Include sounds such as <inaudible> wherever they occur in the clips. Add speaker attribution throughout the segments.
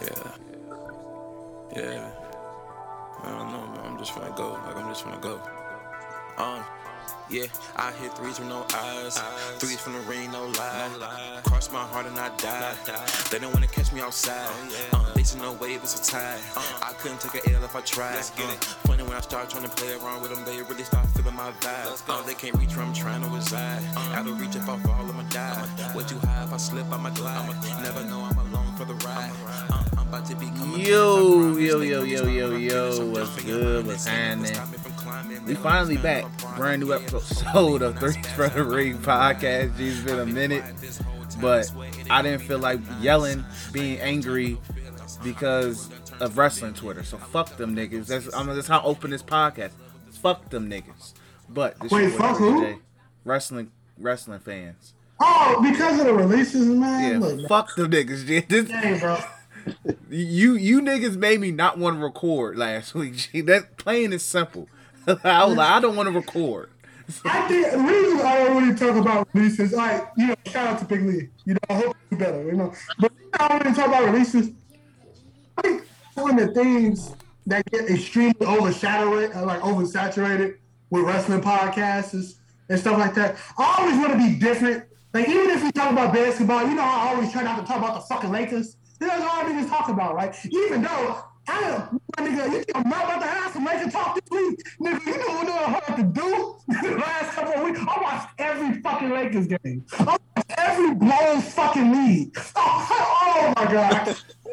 Speaker 1: Yeah. Yeah. I don't know, man. I'm just gonna go. Like, I'm just gonna go. Um. Yeah, I hit threes with no eyes. eyes. Threes from the ring, no lie. No lie. Cross my heart and I die. die. They don't wanna catch me outside. Oh, yeah. uh, they see no wave, it's a tie. Uh, I couldn't take an L if I tried. Let's get uh, it. Funny when I start trying to play around with them, they really start feeling my vibe. Uh, they can't reach where I'm trying to reside. Uh, Out of reach if I fall, I'ma die. die. Way too high if I slip, I'ma glide. glide. Never know I'm alone for the ride. Uh, I'm about to be
Speaker 2: Yo, yo, yo, yo, yo, yo, what's good? What's happening? We finally back. Brand new episode of Three for the Ring podcast. It's been a minute, but I didn't feel like yelling, being angry because of wrestling Twitter. So fuck them niggas. That's I mean that's how I open this podcast. Fuck them niggas. But this
Speaker 3: Wait, fuck who?
Speaker 2: Wrestling wrestling fans.
Speaker 3: Oh, because of the releases, man.
Speaker 2: Yeah, Look, fuck them niggas, G. <laughs> This,
Speaker 3: Dang, bro. <laughs>
Speaker 2: you you niggas made me not want to record last <laughs> week. G. That plain is simple. <laughs> I I don't want to record.
Speaker 3: I think the reason I don't really talk about releases, like, you know, shout out to Big Lee. You know, I hope you better, you know. But I don't really talk about releases. I think one of the things that get extremely overshadowed, uh, like oversaturated with wrestling podcasts and stuff like that. I always want to be different. Like, even if we talk about basketball, you know, I always try not to talk about the fucking Lakers. That's all niggas talk about, right? Even though I am, my nigga, you think I'm not about to have some Laker talk this week? Nigga, you know what I had to do <laughs> the last couple of weeks? I watched every fucking Lakers game. I watched every blown fucking league. <laughs> Oh, oh my God. <laughs>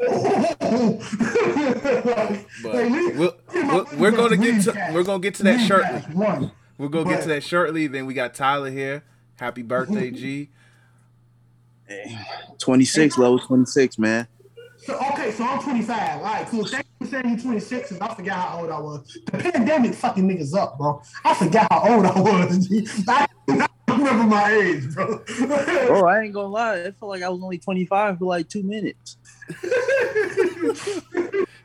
Speaker 2: but we'll, we'll, we're gonna get to we're gonna get to that shortly.
Speaker 3: One.
Speaker 2: We're gonna but, get to that shortly. Then we got Tyler here. Happy birthday, G.
Speaker 4: 26, level 26, man.
Speaker 3: So okay, so I'm 25. All right, cool. Thank you for saying you're 26, and I forgot how old I was. The pandemic fucking niggas up, bro. I forgot how old I was. <laughs> I, remember my age, bro.
Speaker 4: bro, I ain't gonna lie. I felt like I was only 25 for like two minutes. <laughs>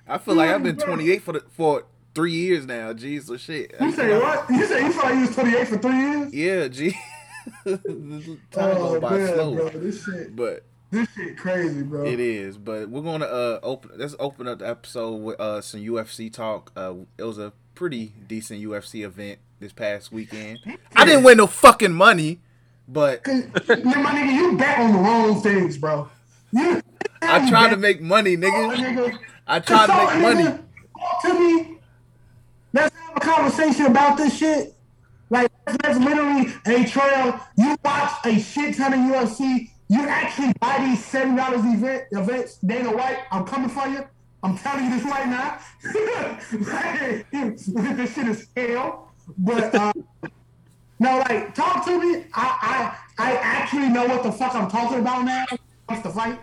Speaker 2: I feel like I've been 28 for the, for three years now. Jeez, so shit.
Speaker 3: You say what? You say you feel like you was 28 for three years?
Speaker 2: Yeah, G. <laughs> Time oh, by man, slow.
Speaker 3: Bro, this shit.
Speaker 2: But
Speaker 3: this shit crazy, bro.
Speaker 2: It is, but we're gonna uh open. Let's open up the episode with uh some UFC talk. Uh, it was a pretty decent UFC event this past weekend. I didn't win no fucking money, but
Speaker 3: my nigga, you bet on the wrong things, bro. You, <laughs>
Speaker 2: I try to make money, nigga. Oh, nigga. I try to make money.
Speaker 3: To me, let's have a conversation about this shit. Like that's literally a trail. You watch a shit ton of UFC you actually buy these seven dollars event events, Dana White. I'm coming for you. I'm telling you this right now. <laughs> <laughs> this shit is hell. But uh, no, like talk to me. I, I I actually know what the fuck I'm talking about now. What's the fight?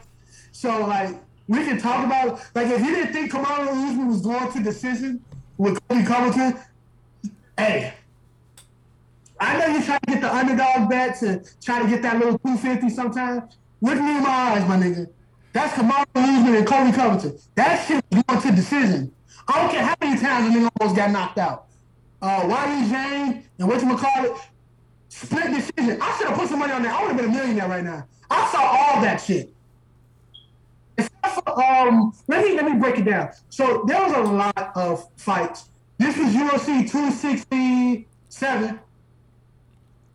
Speaker 3: So like we can talk about like if you didn't think Kamaru Usman was going to decision with Colby Covington, hey, I know you're trying to get the underdog bet and try to get that little 250 sometimes. Look me in my eyes, my nigga. That's Kamaru Usman and Colby Covington. That shit was going to decision. I don't care how many times a nigga almost got knocked out. Uh, Weili Zhang and what you call it, split decision. I should have put some money on that. I would have been a millionaire right now. I saw all that shit. Um, let me let me break it down. So there was a lot of fights. This was UFC 267.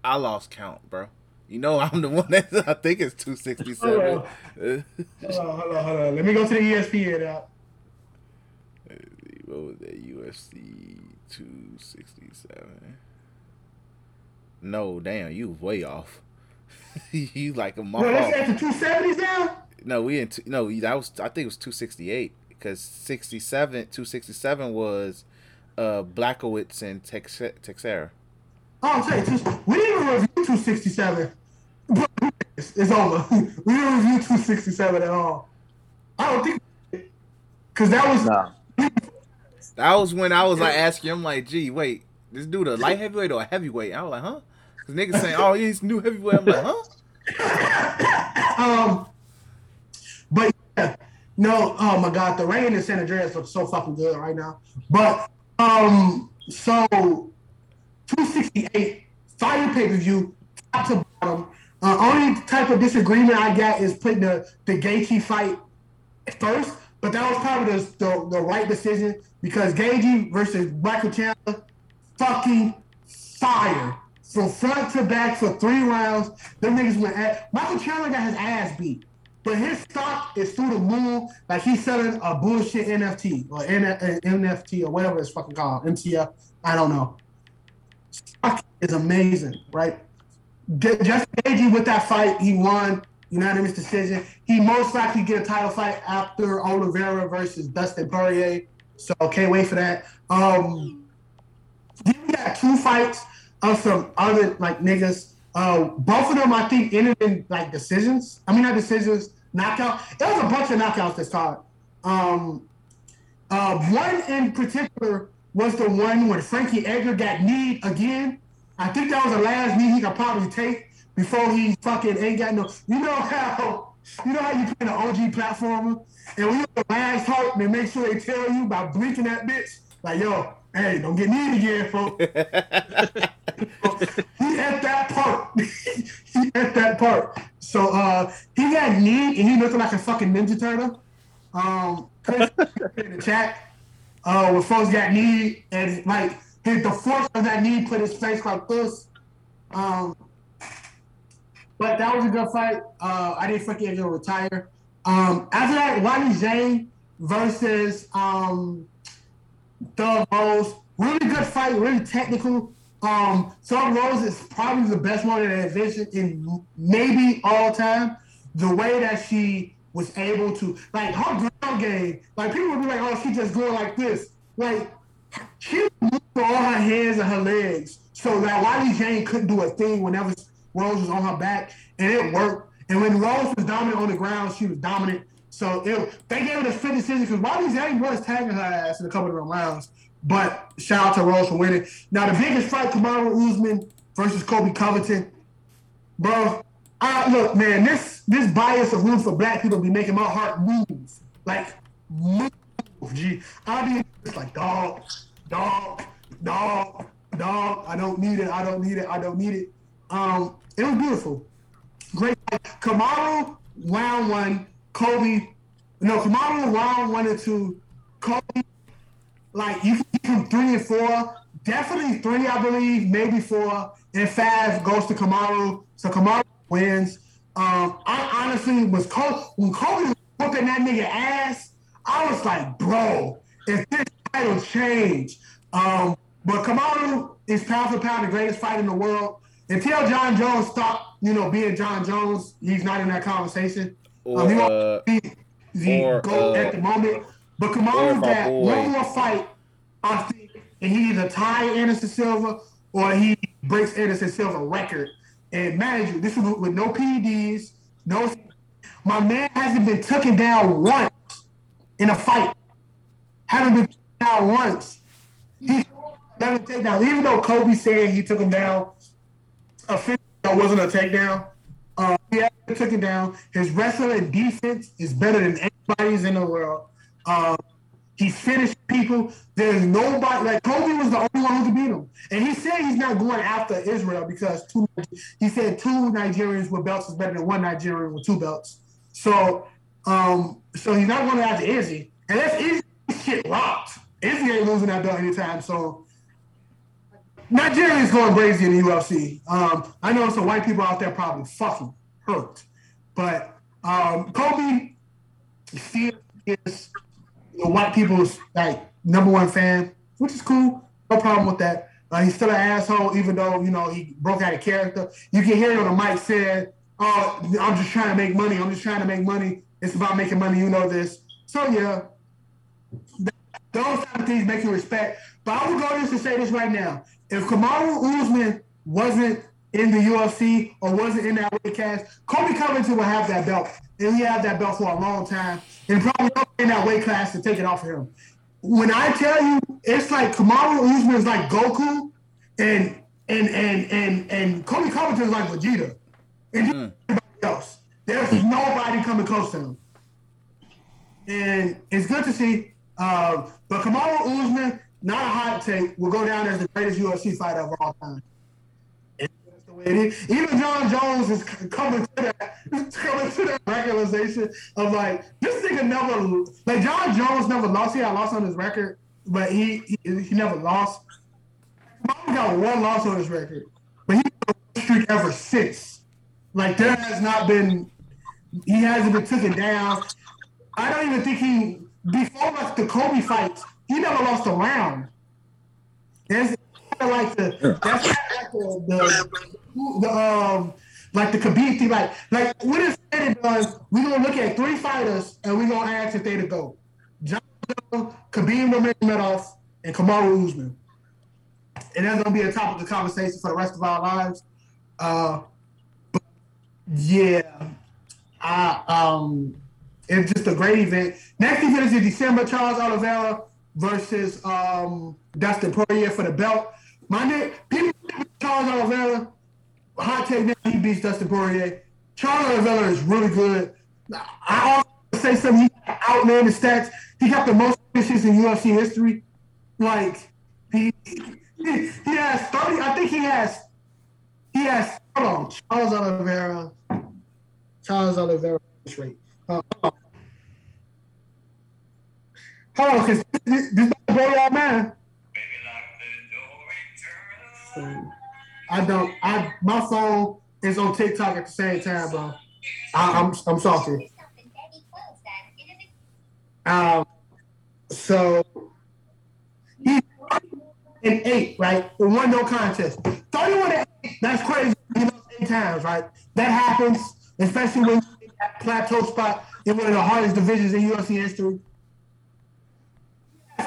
Speaker 2: I lost count, bro. You know I'm the one that I think it's 267. Hold on,
Speaker 3: hold on, hold on. Let me go to the ESPN out.
Speaker 2: What was that? UFC 267. No, damn, you was way off. <laughs> you like a month
Speaker 3: No, that's at the 270s now?
Speaker 2: No, we in two, no, that was I think it was 268 because 67 267 was uh Blachowicz and Tex- Teixeira.
Speaker 3: Oh, I'm saying, <laughs> we didn't review 267. It's, it's over. we didn't review 267 at all. I don't think because that was
Speaker 2: nah. that was when I was like asking him like, gee, wait, this dude a light heavyweight or a heavyweight? I was like, huh? Cause niggas saying, oh, he's new heavyweight. I'm like,
Speaker 3: huh? <laughs> um, but yeah, no, oh my god, the rain in San Andreas looks so fucking good right now. But um, so 268 fire pay per view, top to bottom. Uh, only type of disagreement I got is putting the the Gaethje fight first, but that was probably the, the, the right decision because Gaethje versus Michael Chandler, fucking fire from front to back for three rounds. Them niggas went at Michael Chandler got his ass beat. But his stock is through the moon, like he's selling a bullshit NFT or N- NFT or whatever it's fucking called, MTF. I don't know. Is amazing, right? Get, just Gaethje with that fight, he won unanimous decision. He most likely get a title fight after Oliveira versus Dustin Poirier. So can't wait for that. Um, then we got two fights of some other like niggas. Uh, both of them I think ended in like decisions. I mean not decisions, knockout. It was a bunch of knockouts this card. Um, uh, one in particular was the one when Frankie Edgar got kneed again. I think that was the last knee he could probably take before he fucking ain't got no. You know how you know how you play an OG platformer and when you the last hope, they make sure they tell you by blinking that bitch like yo, hey, don't get kneed again, folks. <laughs> he at that part. <laughs> he at that part. So uh, he got kneed and he looked like a fucking ninja turtle. Um, Chris in the chat, uh, when folks got kneed and like hit the force of that knee put his face like this. Um, but that was a good fight. Uh, I didn't fucking he'll retire. Um, after that, Ronnie Zane versus um, Thug Rose. Really good fight, really technical. Um, Thug Rose is probably the best one in the division in maybe all time. The way that she was able to, like her ground game, like people would be like, oh, she just going like this. Like she moved all her hands and her legs so that Weili Zhang couldn't do a thing whenever Rose was on her back, and it worked. And when Rose was dominant on the ground, she was dominant. So it, they gave her the split decision because Weili Zhang was tagging her ass in a couple of them rounds. But shout out to Rose for winning. Now the biggest fight, Kamaru Usman versus Colby Covington, bro. I, look, man, this this bias of room for black people be making my heart move, like move. G, I be just like dog, dog, dog, dog. I don't need it. I don't need it. I don't need it. Um, it was beautiful. Great. Kamaru round one. Colby. No, Kamaru round one and two. Colby like you can from three and four, definitely three, I believe, maybe four, and five goes to Kamaru. So Kamaru wins. Um, I honestly was Colby when Colby was whooping that nigga ass. I was like, bro, if this title change, um, but Kamaru is pound for pound the greatest fight in the world. Until Jon Jones stop, you know, being Jon Jones, he's not in that conversation.
Speaker 2: Or,
Speaker 3: um, he won't
Speaker 2: uh,
Speaker 3: be the
Speaker 2: or,
Speaker 3: GOAT
Speaker 2: uh,
Speaker 3: at the moment. But
Speaker 2: or
Speaker 3: Kamaru
Speaker 2: my
Speaker 3: got one more fight, I think, and he either tie Anderson Silva or he breaks Anderson Silva record. And mind you, this was with no PEDs, no. My man hasn't been taken down once in a fight. Haven't been taken down once. He never taken down, even though Colby said he took him down. Officially, that wasn't a takedown. Uh, he took it down. His wrestling defense is better than anybody's in the world. Um, he's finished people. There's nobody like Colby was the only one who could beat him. And he said he's not going after Israel because two. He said two Nigerians with belts is better than one Nigerian with two belts. So, um, so he's not going after Izzy. And that's Izzy shit locked. Izzy ain't losing that belt anytime. So. Nigerians going crazy in the UFC. Um, I know some white people out there probably fucking hurt, but um, Colby is the white people's like number one fan, which is cool. No problem with that. Uh, he's still an asshole, even though you know he broke out of character. You can hear it on the mic said, "Oh, I'm just trying to make money. I'm just trying to make money. It's about making money. You know this." So yeah, those type of things make you respect. But I would go this to say this right now: if Kamaru Usman wasn't in the UFC or wasn't in that weight class, Colby Covington would have that belt, and he had that belt for a long time, and probably in that weight class to take it off of him. When I tell you, it's like Kamaru Usman is like Goku, and and and and and Colby Covington is like Vegeta, and everybody else. There's nobody coming close to him and it's good to see. Uh, but Kamaru Usman, not a hot take, will go down as the greatest UFC fighter of all time. Even Jon Jones is coming to that, <laughs> coming to that recognition of like this nigga never like Jon Jones never lost. He had lost on his record, but he he, he never lost. Mom got one loss on his record, but he streak ever since. Like there has not been, he hasn't been taken down. I don't even think he before like the Colby fights, he never lost a round. That's like the that's like the, the, the um like the Khabib thing. Like like what is said and done, we gonna look at three fighters and we gonna ask if they to go. Jon Khabib Nurmagomedov, and Kamaru Usman. And that's gonna be a topic of conversation for the rest of our lives. Uh, but yeah, I um, it's just a great event. Next event is in December. Charles Oliveira versus um Dustin Poirier for the belt. My name, people Charles Oliveira. Hot take now, he beats Dustin Poirier. Charles Oliveira is really good. I also say something. He outlanded stats. He got the most finishes in UFC history. Like he, he has thirty. I think he has he has hold on Charles Oliveira. Charles Oliveira rate. Uh, hold on, because this, this blow y'all man. I don't. I my phone is on TikTok at the same time, bro. I, I'm I'm sorry. Um. So he and eight, right? One no contest. Thirty-one eight. That's crazy. Eight times, right? That happens, especially when you at plateau spot in one of the hardest divisions in UFC history.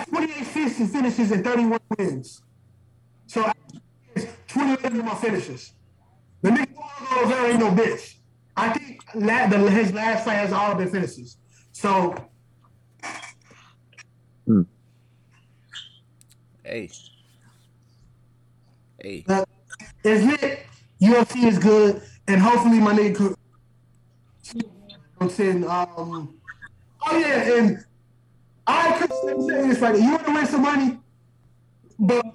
Speaker 3: 28 finishes and 31 wins. So 28 of my finishes. The nigga over there ain't no bitch. I think la- the, his last fight has all been finishes. So
Speaker 2: Hey. Hey.
Speaker 3: uh, it's lit. UFC is good, and hopefully my nigga could. Send, um, oh yeah, and I could say this right. You want to win some money, but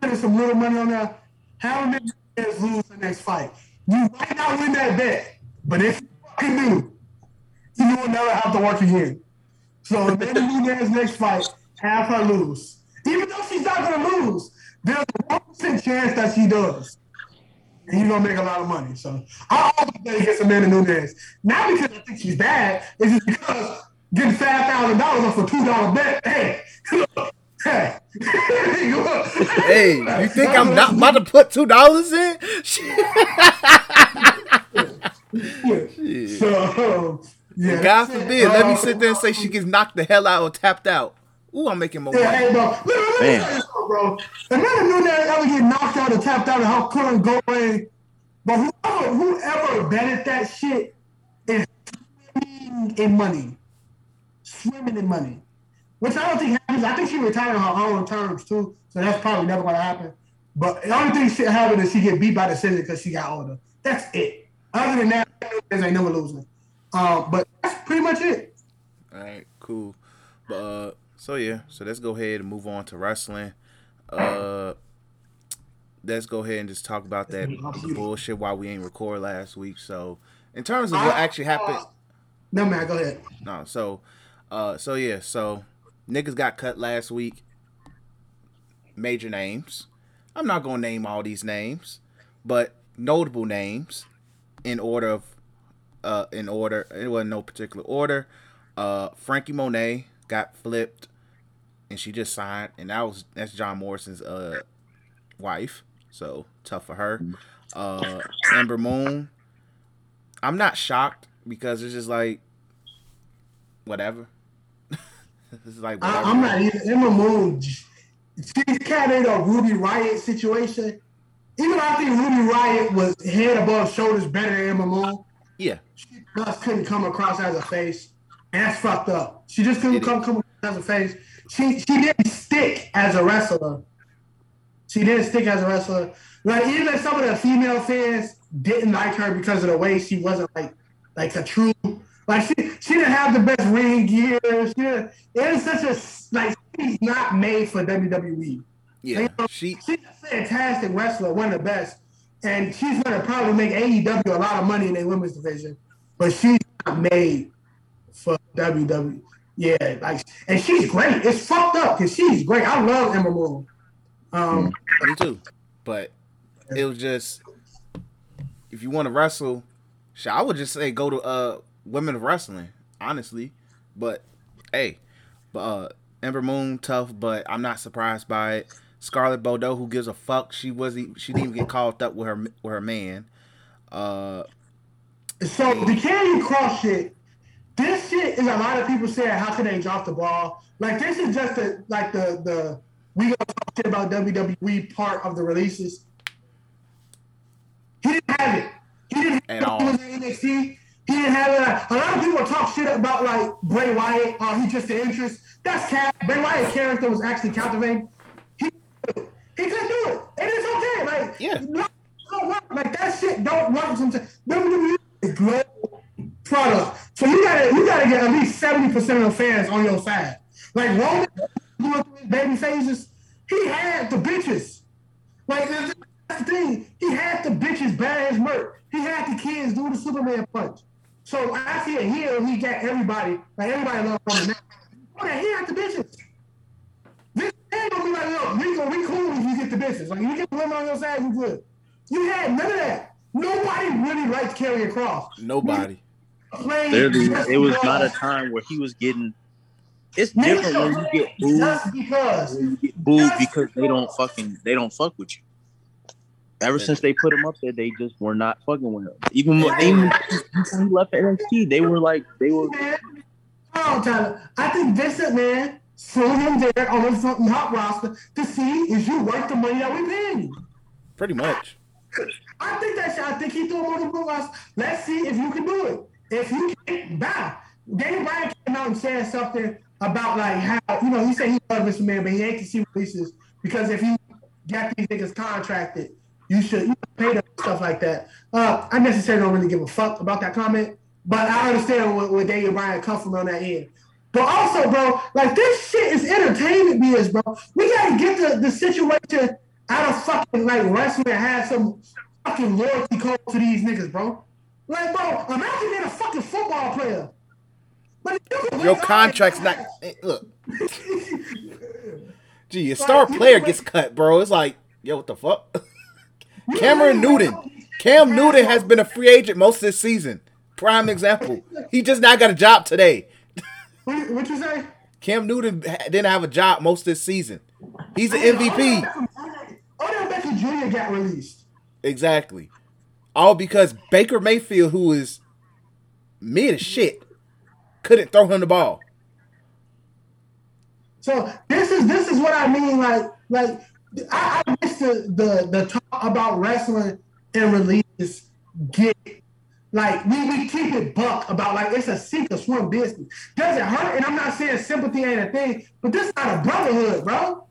Speaker 3: put some little money on there. How many players lose the next fight? You might not win that bet, but if you fucking do, you will never have to work again. So Amanda Nunes next fight, have her lose. Even though she's not gonna lose, there's a one percent chance that she does. And you're gonna make a lot of money. So I always bet against Amanda Nunes. Not because I think she's bad, it's just because getting five thousand dollars off a two dollar bet, hey, <laughs> hey. <laughs>
Speaker 2: Hey, you think I'm not about to put two dollars in?
Speaker 3: So, <laughs> yeah.
Speaker 2: God forbid, let me
Speaker 3: Uh,
Speaker 2: sit there and say she gets knocked the hell out or tapped out. Ooh, I'm making more
Speaker 3: Yeah,
Speaker 2: money.
Speaker 3: hey, bro. Let me, let me
Speaker 5: Man.
Speaker 3: tell you something, bro. Amanda Nunes ever get knocked out or tapped out of her current go away, but whoever, whoever betted that shit is swimming in money. Swimming in money. Which I don't think happens. I think she retired on her own terms, too. So that's probably never going to happen. But the only thing shit happened is she get beat by the decision because she got older. That's it. Other than that, ain't never losing. Um, but that's pretty much it.
Speaker 2: All right, cool. But uh, so yeah, so let's go ahead and move on to wrestling. Uh, let's go ahead and just talk about that bullshit while we ain't record last week. So, in terms of what actually happened,
Speaker 3: No, man, go ahead.
Speaker 2: no, so, uh, so yeah, so niggas got cut last week. Major names. I'm not gonna name all these names, but notable names in order of, uh, in order. It wasn't no particular order. Uh, Franky Monet got flipped, and she just signed, and that was that's John Morrison's uh wife. So tough for her. Uh, Ember Moon. I'm not shocked because it's just like whatever. <laughs> it's like
Speaker 3: I,
Speaker 2: whatever.
Speaker 3: I'm not even Ember Moon. She's kind of in a Ruby Riott situation. Even though I think Ruby Riott was head above shoulders better than Ember Moon,
Speaker 2: Yeah,
Speaker 3: she just couldn't come across as a face. And that's fucked up. She just couldn't come, come across as a face. She she didn't stick as a wrestler. She didn't stick as a wrestler. Like even some of the female fans didn't like her because of the way she wasn't like like a true like she she didn't have the best ring gear. She didn't, it was such a like she's not made for WWE.
Speaker 2: yeah. She
Speaker 3: She's a fantastic wrestler, one of the best. and she's gonna probably make AEW a lot of money in their women's division, but she's not made for WWE. Yeah, like, and she's great. It's fucked up because she's great. I love Ember Moon. Um,
Speaker 2: Me too. But it was just if you want to wrestle, I would just say go to uh women of wrestling, honestly. But hey, but uh Ember Moon tough, but I'm not surprised by it. Scarlett Bordeaux, who gives a fuck? She wasn't. She didn't even get called up with her with her man. Uh,
Speaker 3: So the Karrion Kross shit, this shit is a lot of people saying how can they drop the ball? Like this is just the like the the we gonna talk shit about WWE part of the releases. He didn't have it. He didn't have
Speaker 2: all.
Speaker 3: it. Was in NXT. He didn't have it. A lot of people talk shit about like Bray Wyatt. Oh, he's just an interest. That's cap. Bray Wyatt's character was actually captivating. He he couldn't do it, and it's okay. Like
Speaker 2: Yeah.
Speaker 3: no, don't work. Like that shit don't work sometimes. WWE is global product, so you gotta you gotta get at least seventy percent of the fans on your side. Like Roman going through his baby phases, he had the bitches. Like that's the thing. He had the bitches bad his merch. He had the kids doing the Superman punch. So after a heel, he got everybody. Like everybody loves Roman now. Oh, yeah, he had the bitches. This ain't gonna be like, look, we gonna we cool if you get the bitches. Like you get the women on your side, you good. You had none of that. Nobody really liked Karrion Kross.
Speaker 2: nobody.
Speaker 3: Played
Speaker 5: Literally,
Speaker 3: just
Speaker 5: it was not a time where he was getting. It's
Speaker 3: Niggas
Speaker 5: different when you get booed.
Speaker 3: just because.
Speaker 5: when you get booed because they don't fucking they don't fuck with you. Ever since they put him up there, they just were not fucking with him. Even when even before he left NXT, they were like they were.
Speaker 3: man. Hold on, Tyler. I think Vincent man threw him there on the fucking hot roster to see is you worth the money that we paying you.
Speaker 2: Pretty much.
Speaker 3: I think that's I think he threw him on the blue roster. Let's see if you can do it. If you can't, bye. Daniel Bryan came out and said something about like how you know he said he loved Mr. Man, but he hate to see releases because if you got these niggas contracted, you should you pay them stuff like that. Uh, I necessarily don't really give a fuck about that comment, but I understand where, where Daniel Bryan come from on that end. But also, bro, like this shit is entertainment biz, bro. We gotta get the, the situation out of fucking like wrestling and have some fucking loyalty code to these niggas, bro. Like, bro, imagine being a fucking football player. But you
Speaker 2: Your contract's not.
Speaker 3: the
Speaker 2: eh, Look, <laughs> gee, a star player gets cut, bro. It's like, yo, what the fuck? <laughs> Cameron Newton. Cam Newton has been a free agent most of this season. Prime example. He just not got a job today.
Speaker 3: What, what you say?
Speaker 2: Cam Newton didn't have a job most of this season. He's an MVP.
Speaker 3: Odell oh, Beckham Jr. got released.
Speaker 2: Exactly. All because Baker Mayfield, who is mid as shit, couldn't throw him the ball.
Speaker 3: So this is this is what I mean. Like like I, I the, the the talk about wrestling and releases get like we, we keep it buck about like it's a sink or swim business. Does it hurt? And I'm not saying sympathy ain't a thing, but this is not a brotherhood, bro.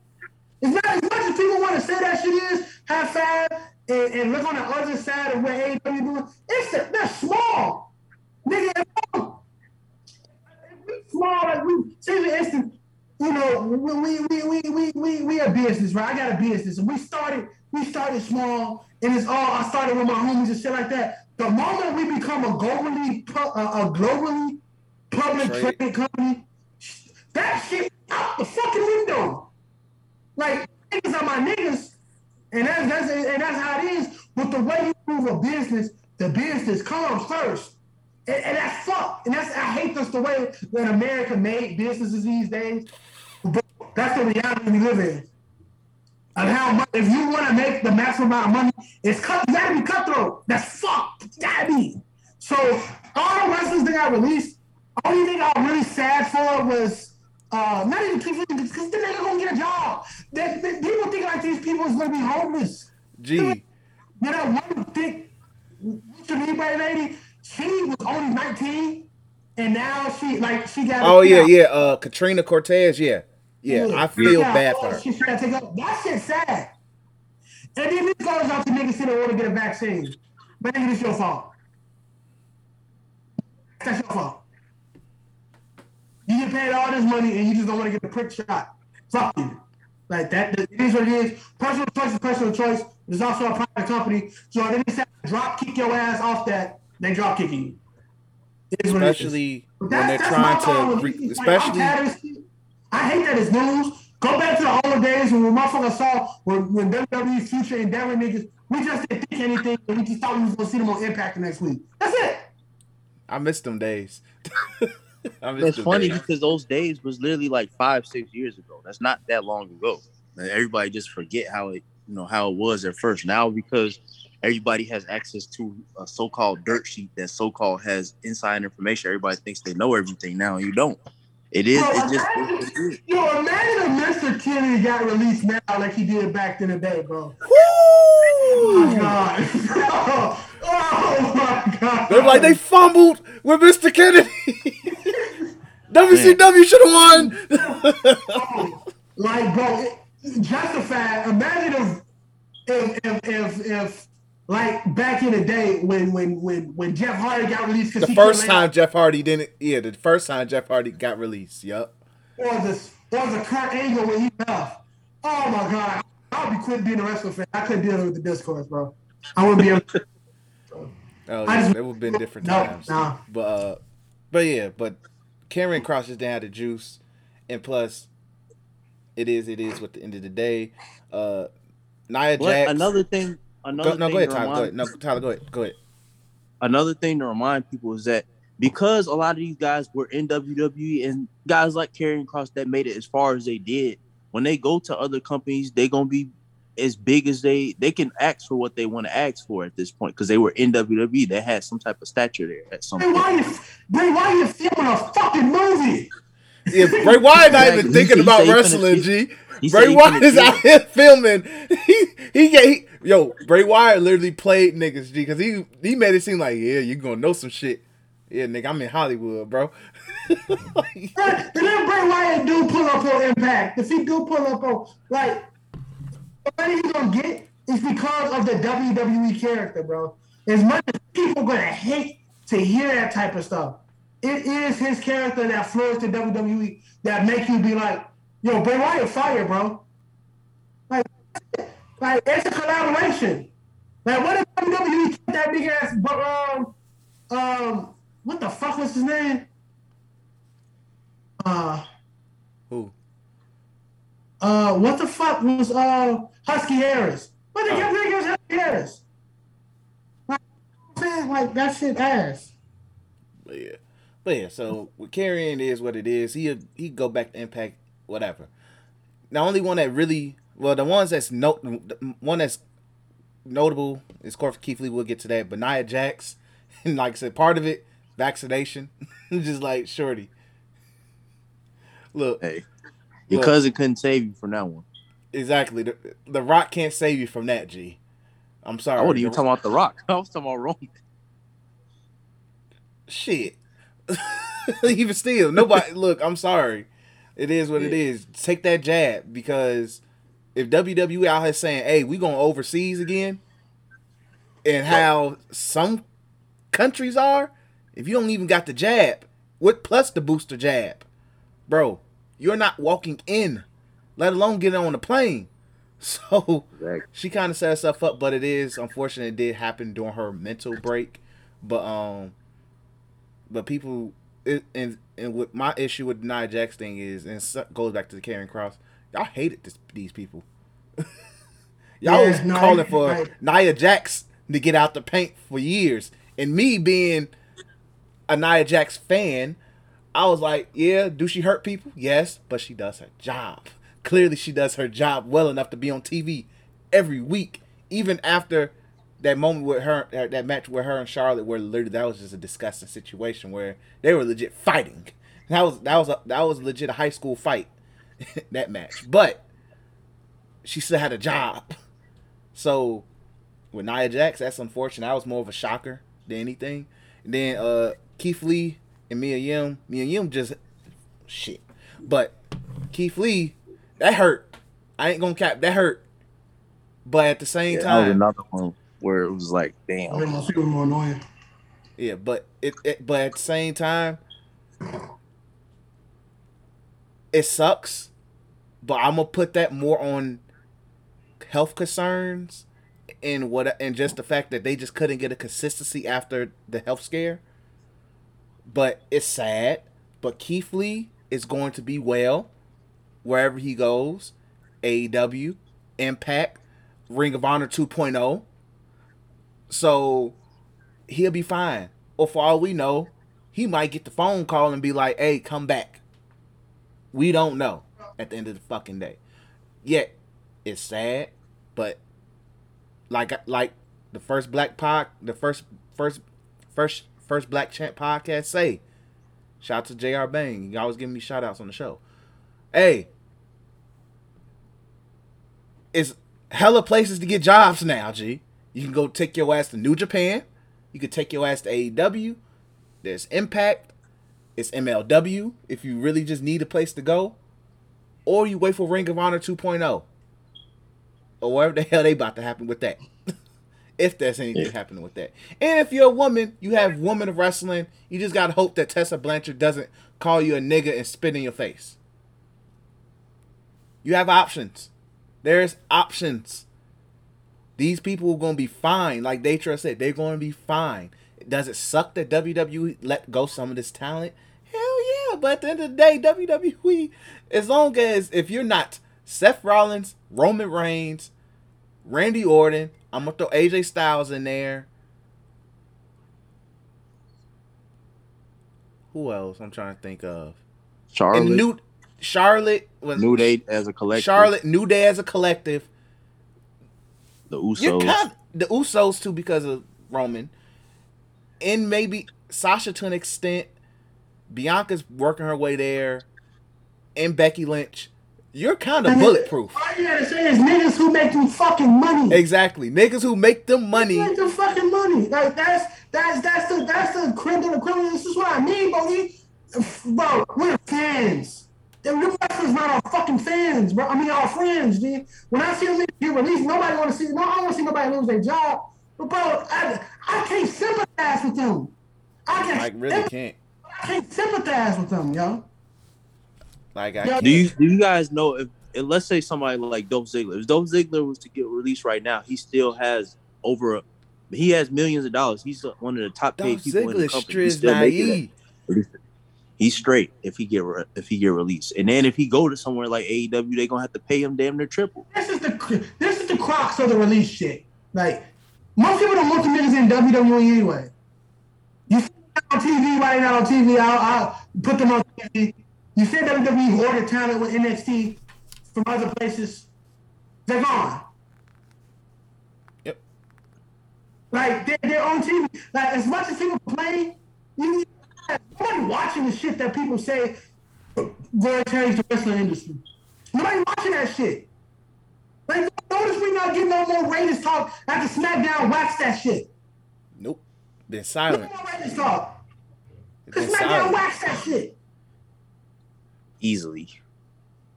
Speaker 3: It's not as much as people want to say that shit is high five and, and look on the other side of what AEW doing. It's a, they're small, nigga. small, like we say for instance, you know, we we we we we we a business, right? I got a business, and we started we started small, and it's all I started with my homies and shit like that. The moment we become a globally a, a globally public
Speaker 2: Trade.
Speaker 3: trading company, that shit out the fucking window. Like niggas are my niggas, and that's that's and that's how it is. But the way you move a business, the business comes first. And, and that's fuck. And that's I hate this the way that America made businesses these days. That's the reality we live in. And how much if you want to make the maximum amount of money, it's cut. You gotta be cutthroat. That's fuck. You gotta be. So all the wrestlers that got released, only thing I'm really sad for was uh, not even because the nigga gonna get a job. That, that- people think like these people is gonna be homeless.
Speaker 2: Gee,
Speaker 3: You know, one thick, to by lady, she was only 19, and now she like she got.
Speaker 2: oh yeah, yeah. Uh, Katrina Cortez, yeah, yeah. I feel
Speaker 3: Yeah,
Speaker 2: bad
Speaker 3: oh,
Speaker 2: for her.
Speaker 3: She's trying to take up. That shit's sad. And then this goes out to niggas don't want to get a vaccine. But nigga, it's your fault. That's your fault. You get paid all this money and you just don't want to get a prick shot. Fuck you. Like that, it is what it is. Personal choice is personal choice. It's also a private company. So if they decide to drop kick your ass off that, they drop kicking you. It is what it is.
Speaker 2: Especially when they're trying to, re- especially
Speaker 3: I hate that it's news. Go back to the old days when we motherfuckers saw when, when WWE Future and Endeavor niggas, we just didn't think anything and we just thought we was gonna see them on Impact next week. That's it.
Speaker 2: I miss them days. <laughs> I miss
Speaker 5: It's
Speaker 2: them
Speaker 5: funny
Speaker 2: days.
Speaker 5: because those days was literally like five, six years ago. That's not that long ago. And everybody just forget how it, you know, how it was at first. Now because everybody has access to a so-called dirt sheet that so-called has inside information. Everybody thinks they know everything now, and you don't. It is.
Speaker 3: Bro,
Speaker 5: It just.
Speaker 3: imagine-
Speaker 5: It is.
Speaker 3: Yo, imagine if Mr. Kennedy got released now like he did back in the day, bro.
Speaker 2: Woo!
Speaker 3: Oh my god. <laughs> oh my god.
Speaker 2: They're like they fumbled with Mr. Kennedy. <laughs> WCW should have won. <laughs>
Speaker 3: like, bro, it, justified. Imagine if, if, if, if, if, like back in the day when, when, when, when Jeff Hardy got released, 'cause
Speaker 2: the
Speaker 3: he
Speaker 2: first
Speaker 3: couldn't lay
Speaker 2: time Jeff Hardy didn't. Yeah, the first time Jeff Hardy got released. Yup.
Speaker 3: or the, or the Kurt Angle when he left. Oh my god, I'll be quit being a wrestling fan. I couldn't deal with the discourse, bro. I wouldn't be able. To, <laughs>
Speaker 2: Oh,
Speaker 3: I
Speaker 2: yeah,
Speaker 3: just-
Speaker 2: there would have been different
Speaker 3: No,
Speaker 2: times.
Speaker 3: no.
Speaker 2: But uh, but yeah, but Karrion Kross just didn't have the juice, and plus, it is it is. At the end of the day, uh, Nia
Speaker 5: But
Speaker 2: Jax.
Speaker 5: another thing. Another
Speaker 2: Go, no,
Speaker 5: thing
Speaker 2: go ahead,
Speaker 5: to
Speaker 2: Tyler. Go ahead. No, Tyler, go ahead. Go ahead.
Speaker 5: another thing to remind people is that because a lot of these guys were in WWE and guys like Karrion Kross that made it as far as they did, when they go to other companies, they're gonna be as big as they they can ask for what they want to ask for at this point because they were in WWE. They had some type of stature there at some
Speaker 3: Bray
Speaker 5: point.
Speaker 3: Wyatt, Bray Wyatt filming a fucking movie.
Speaker 2: Yeah, Bray Wyatt not even thinking about
Speaker 5: said he finna
Speaker 2: wrestling.
Speaker 5: kill-
Speaker 2: G.
Speaker 5: He
Speaker 2: Bray Wyatt is out here filming. <laughs> He he get he, yo. Bray Wyatt literally played niggas G because he he made it seem like yeah you gonna know some shit. Yeah, nigga, I'm in Hollywood, bro. <laughs>
Speaker 3: And then Bray Wyatt do pull up on Impact. If he do pull up on, like, the money he's gonna get is because of the WWE character, bro. As much as people gonna hate to hear that type of stuff, it is his character that flows to WWE that make you be like, yo, Bray Wyatt fire, bro. Like, like it's a collaboration. Like, what if WWE kept that big ass, but um, um, what the fuck was his name? Uh,
Speaker 2: Who?
Speaker 3: uh, what the fuck was uh Husky Harris? What the fuck was Husky Harris? Like, man, like that shit ass.
Speaker 2: But yeah, but yeah. So with carrying is what it is. He he go back to Impact, whatever. The only one that really well, the ones that's no the one that's notable is Corey Keith Lee. We'll get to that. But Nia Jax, <laughs> and like I said, part of it vaccination. <laughs> Just like Shorty. Look,
Speaker 5: Hey, your cousin couldn't save you from that one.
Speaker 2: exactly. The, the Rock can't save you from that. G. I'm sorry.
Speaker 5: I wasn't even
Speaker 2: The-
Speaker 5: talking about The Rock. <laughs> I was talking about Roman.
Speaker 2: shit. Even still, nobody. look, I'm sorry. It is what it is. Take that jab because if WWE out here saying, "Hey, we going overseas again," and how some countries are, if you don't even got the jab, what plus the booster jab, bro, you're not walking in, let alone getting on the plane. <laughs> So she kind of set herself up, but it is unfortunate it did happen during her mental break. But um, but people it, and and what my issue with Nia Jax thing is, and so- goes back to the Karrion Kross. Y'all hated this, these people. <laughs> Y'all
Speaker 3: Yeah,
Speaker 2: was
Speaker 3: no,
Speaker 2: calling for
Speaker 3: right.
Speaker 2: Nia Jax to get out the paint for years, and me being a Nia Jax fan, I was like, yeah, do she hurt people? Yes, but she does her job. Clearly, she does her job well enough to be on TV every week, even after that moment with her, that that match with her and Charlotte, where literally that was just a disgusting situation where they were legit fighting. That was that was a, that was legit a high school fight, <laughs> that match. But she still had a job. So with Nia Jax, that's unfortunate. That was more of a shocker than anything. And then uh Keith Lee and Mia Yim, Mia Yim just shit. But Keith Lee, that hurt. I ain't gonna cap that hurt. But at the same
Speaker 5: Yeah, that was
Speaker 2: time,
Speaker 5: another one where it was like, damn.
Speaker 3: mean, most people more annoying.
Speaker 2: yeah, but it, it but at the same time, it sucks. But I'm gonna put that more on health concerns in what and just the fact that they just couldn't get a consistency after the health scare. But it's sad. But Keith Lee is going to be well wherever he goes. AEW, Impact, Ring of Honor 2.0. So he'll be fine. Or for all we know, he might get the phone call and be like, hey, come back. We don't know at the end of the fucking day. Yet, it's sad, but like like the first black pod, the first first first first black champ podcast say, shout out to Jr. Bang. You always giving me shout outs on the show. Hey, it's hella places to get jobs now, G. You can go take your ass to New Japan. You could take your ass to AEW. There's Impact. It's MLW if you really just need a place to go. Or you wait for Ring of Honor 2.0. Or whatever the hell they about to happen with that. <laughs> if there's anything yeah. happening with that. And if you're a woman, you have women of wrestling, you just gotta hope that Tessa Blanchard doesn't call you a nigga and spit in your face. You have options. There's options. These people are gonna be fine. Like Datrell said, they're gonna be fine. Does it suck that WWE let go some of this talent? Hell yeah! But at the end of the day, WWE, as long as if you're not Seth Rollins, Roman Reigns, Randy Orton, I'm gonna throw AJ Styles in there. Who else? I'm trying to think of.
Speaker 5: Charlotte. And
Speaker 2: New Charlotte
Speaker 5: was New Day as a collective.
Speaker 2: Charlotte New Day as a collective.
Speaker 5: The Usos. Kind of,
Speaker 2: the Usos too because of Roman and maybe Sasha to an extent. Bianca's working her way there, and Becky Lynch. You're kind of bulletproof.
Speaker 3: All you gotta say is niggas who make them fucking money.
Speaker 2: Exactly, niggas who make them money.
Speaker 3: Make them fucking money. Like that's that's that's the that's the creme de la creme. This is what I mean, bro. We, bro, we're fans. Them wrestlers not our fucking fans, bro. I mean, our friends, dude. When I see them get released, nobody want to see. No, I don't want to see nobody lose their job. But bro, I, I can't sympathize with them. I
Speaker 2: can like really can't.
Speaker 3: I can't sympathize with them, yo.
Speaker 2: Like I
Speaker 5: do you do you guys know if, if let's say somebody like Dolph Ziggler, if Dolph Ziggler was to get released right now, he still has over a, he has millions of dollars. He's one of the top paid people Ziggler in the company. He's still making He's straight if he get re- if he get released, and then if he go to somewhere like AEW, they gonna have to pay him damn near triple.
Speaker 3: This is the this is the crux of the release shit. Like most people don't want the niggas in WWE anyway. You see them on TV, right now on TV, I'll, I'll put them on TV. You said WWE ordered talent with NXT from other places. They're gone.
Speaker 2: Yep.
Speaker 3: Like they're, they're on TV. Like as much as people play, you nobody watching the shit that people say going to change the wrestling industry. Nobody watching that shit. Like, notice we not getting no more Raiders talk after SmackDown waxed that shit.
Speaker 2: Nope. Been silent.
Speaker 3: No more Raiders talk. Because SmackDown waxed that shit.
Speaker 5: Easily.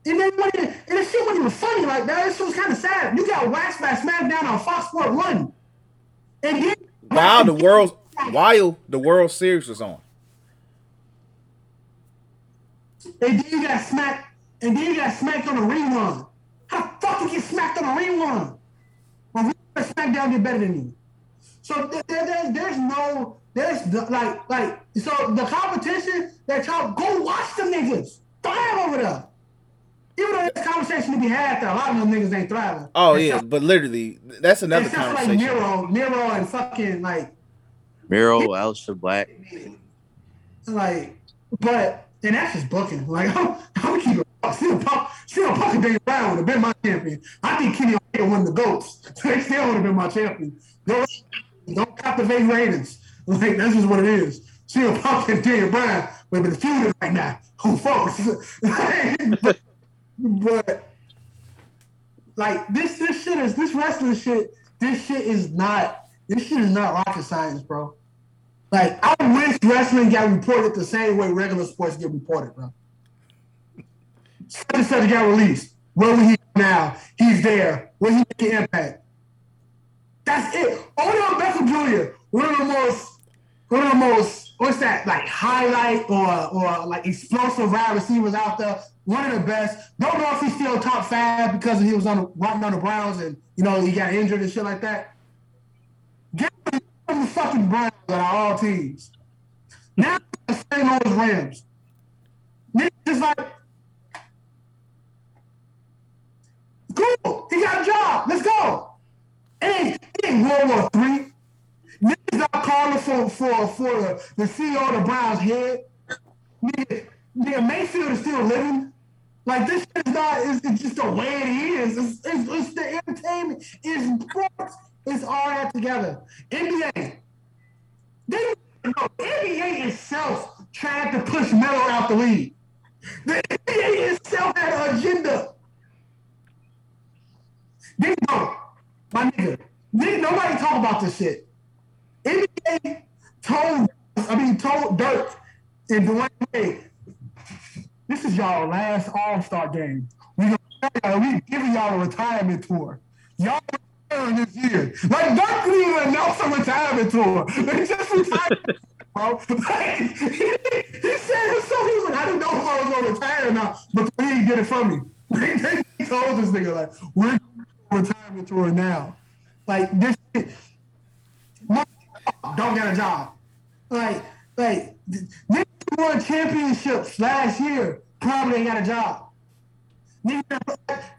Speaker 3: And then when it, and the shit wasn't even funny like that. This was kind of sad. You got waxed by SmackDown on Fox Sport One. And then
Speaker 2: Wow, the <laughs> world while the World Series was on.
Speaker 3: And then you got smacked and then you got smacked on a rerun. How the fuck you get smacked on a rerun? Well, SmackDown get better than you. So there, there, there's no, there's like, like, so the competition that y'all go watch them niggas thrive over there. Even though there's conversation to be had, there, a lot of them niggas ain't thriving.
Speaker 2: Oh yeah, but literally, that's another conversation.
Speaker 3: Like Miro, Miro, and fucking like
Speaker 5: Miro, Aleister Black.
Speaker 3: Like, but and that's just booking. Like <laughs> I'm, I'm keep it. Still, Punk, still, Punk and Daniel Bryan would have been my champion. I think Kenny Omega won the goats. <laughs> They still would have been my champion. Don't, don't captivate ratings. <laughs> Like that's just what it is. CM Punk and Daniel Bryan would have been feuding right now. Who folks? but, but like this, this shit is this wrestling shit. This shit is not. This shit is not rocket science, bro. Like I wish wrestling got reported the same way regular sports get reported, bro. Such and such got released. Where will he now? He's there. Will he make an impact? That's it. Odell Beckham Jr. One of the most, one of the most, what's that? Like highlight or or like explosive wide receivers out there. One of the best. Don't know if he's still top five because he was on the, running on the Browns and you know he got injured and shit like that. Fucking Browns out of all teams. Now the St. Louis Rams. Niggas is like, cool, he got a job. Let's go. It ain't, it ain't World War Three. Niggas not calling for for for the, CEO of the Browns head. Nigga, nigga, Mayfield is still living. Like this is not. It's just the way it is. It's, it's, it's the entertainment. It's sports. It's all that together. NBA. They no, NBA itself tried to push Melo out the league. The NBA itself had an agenda. You go, my nigga. Nigga, nobody talk about this shit. NBA told, I mean, told Dirk and Dwyane Wade, this is y'all last All Star game. We gonna, we giving y'all a retirement tour. Y'all this year. Like Dirk didn't even announce a retirement tour. They just retired. Bro, like, he, he said himself, he was like, I didn't know if I was gonna retire or not, but he didn't get it from me. <laughs> he told this nigga like, we're retirement tour now. Like this shit, don't get a job. Like, like who won championships last year probably ain't got a job.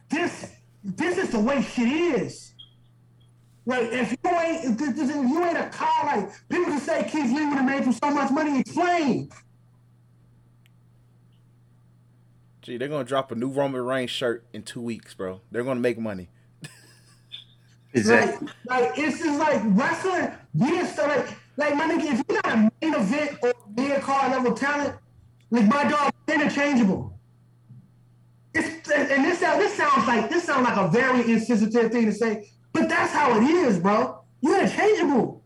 Speaker 3: This this is the way shit is. Like if you ain't if, if you ain't a car, like people can say Keith Lee would have made for so much money. Explain.
Speaker 2: Gee, they're gonna drop a new Roman Reigns shirt in two weeks, bro. They're gonna make money. <laughs>
Speaker 5: Exactly.
Speaker 3: Like, like it's just like wrestling being so like like my nigga, if you got a main event or mid card level talent, like my dog, interchangeable. It's and this sound this sounds like this sounds like a very insensitive thing to say, but that's how it is, bro. You're interchangeable.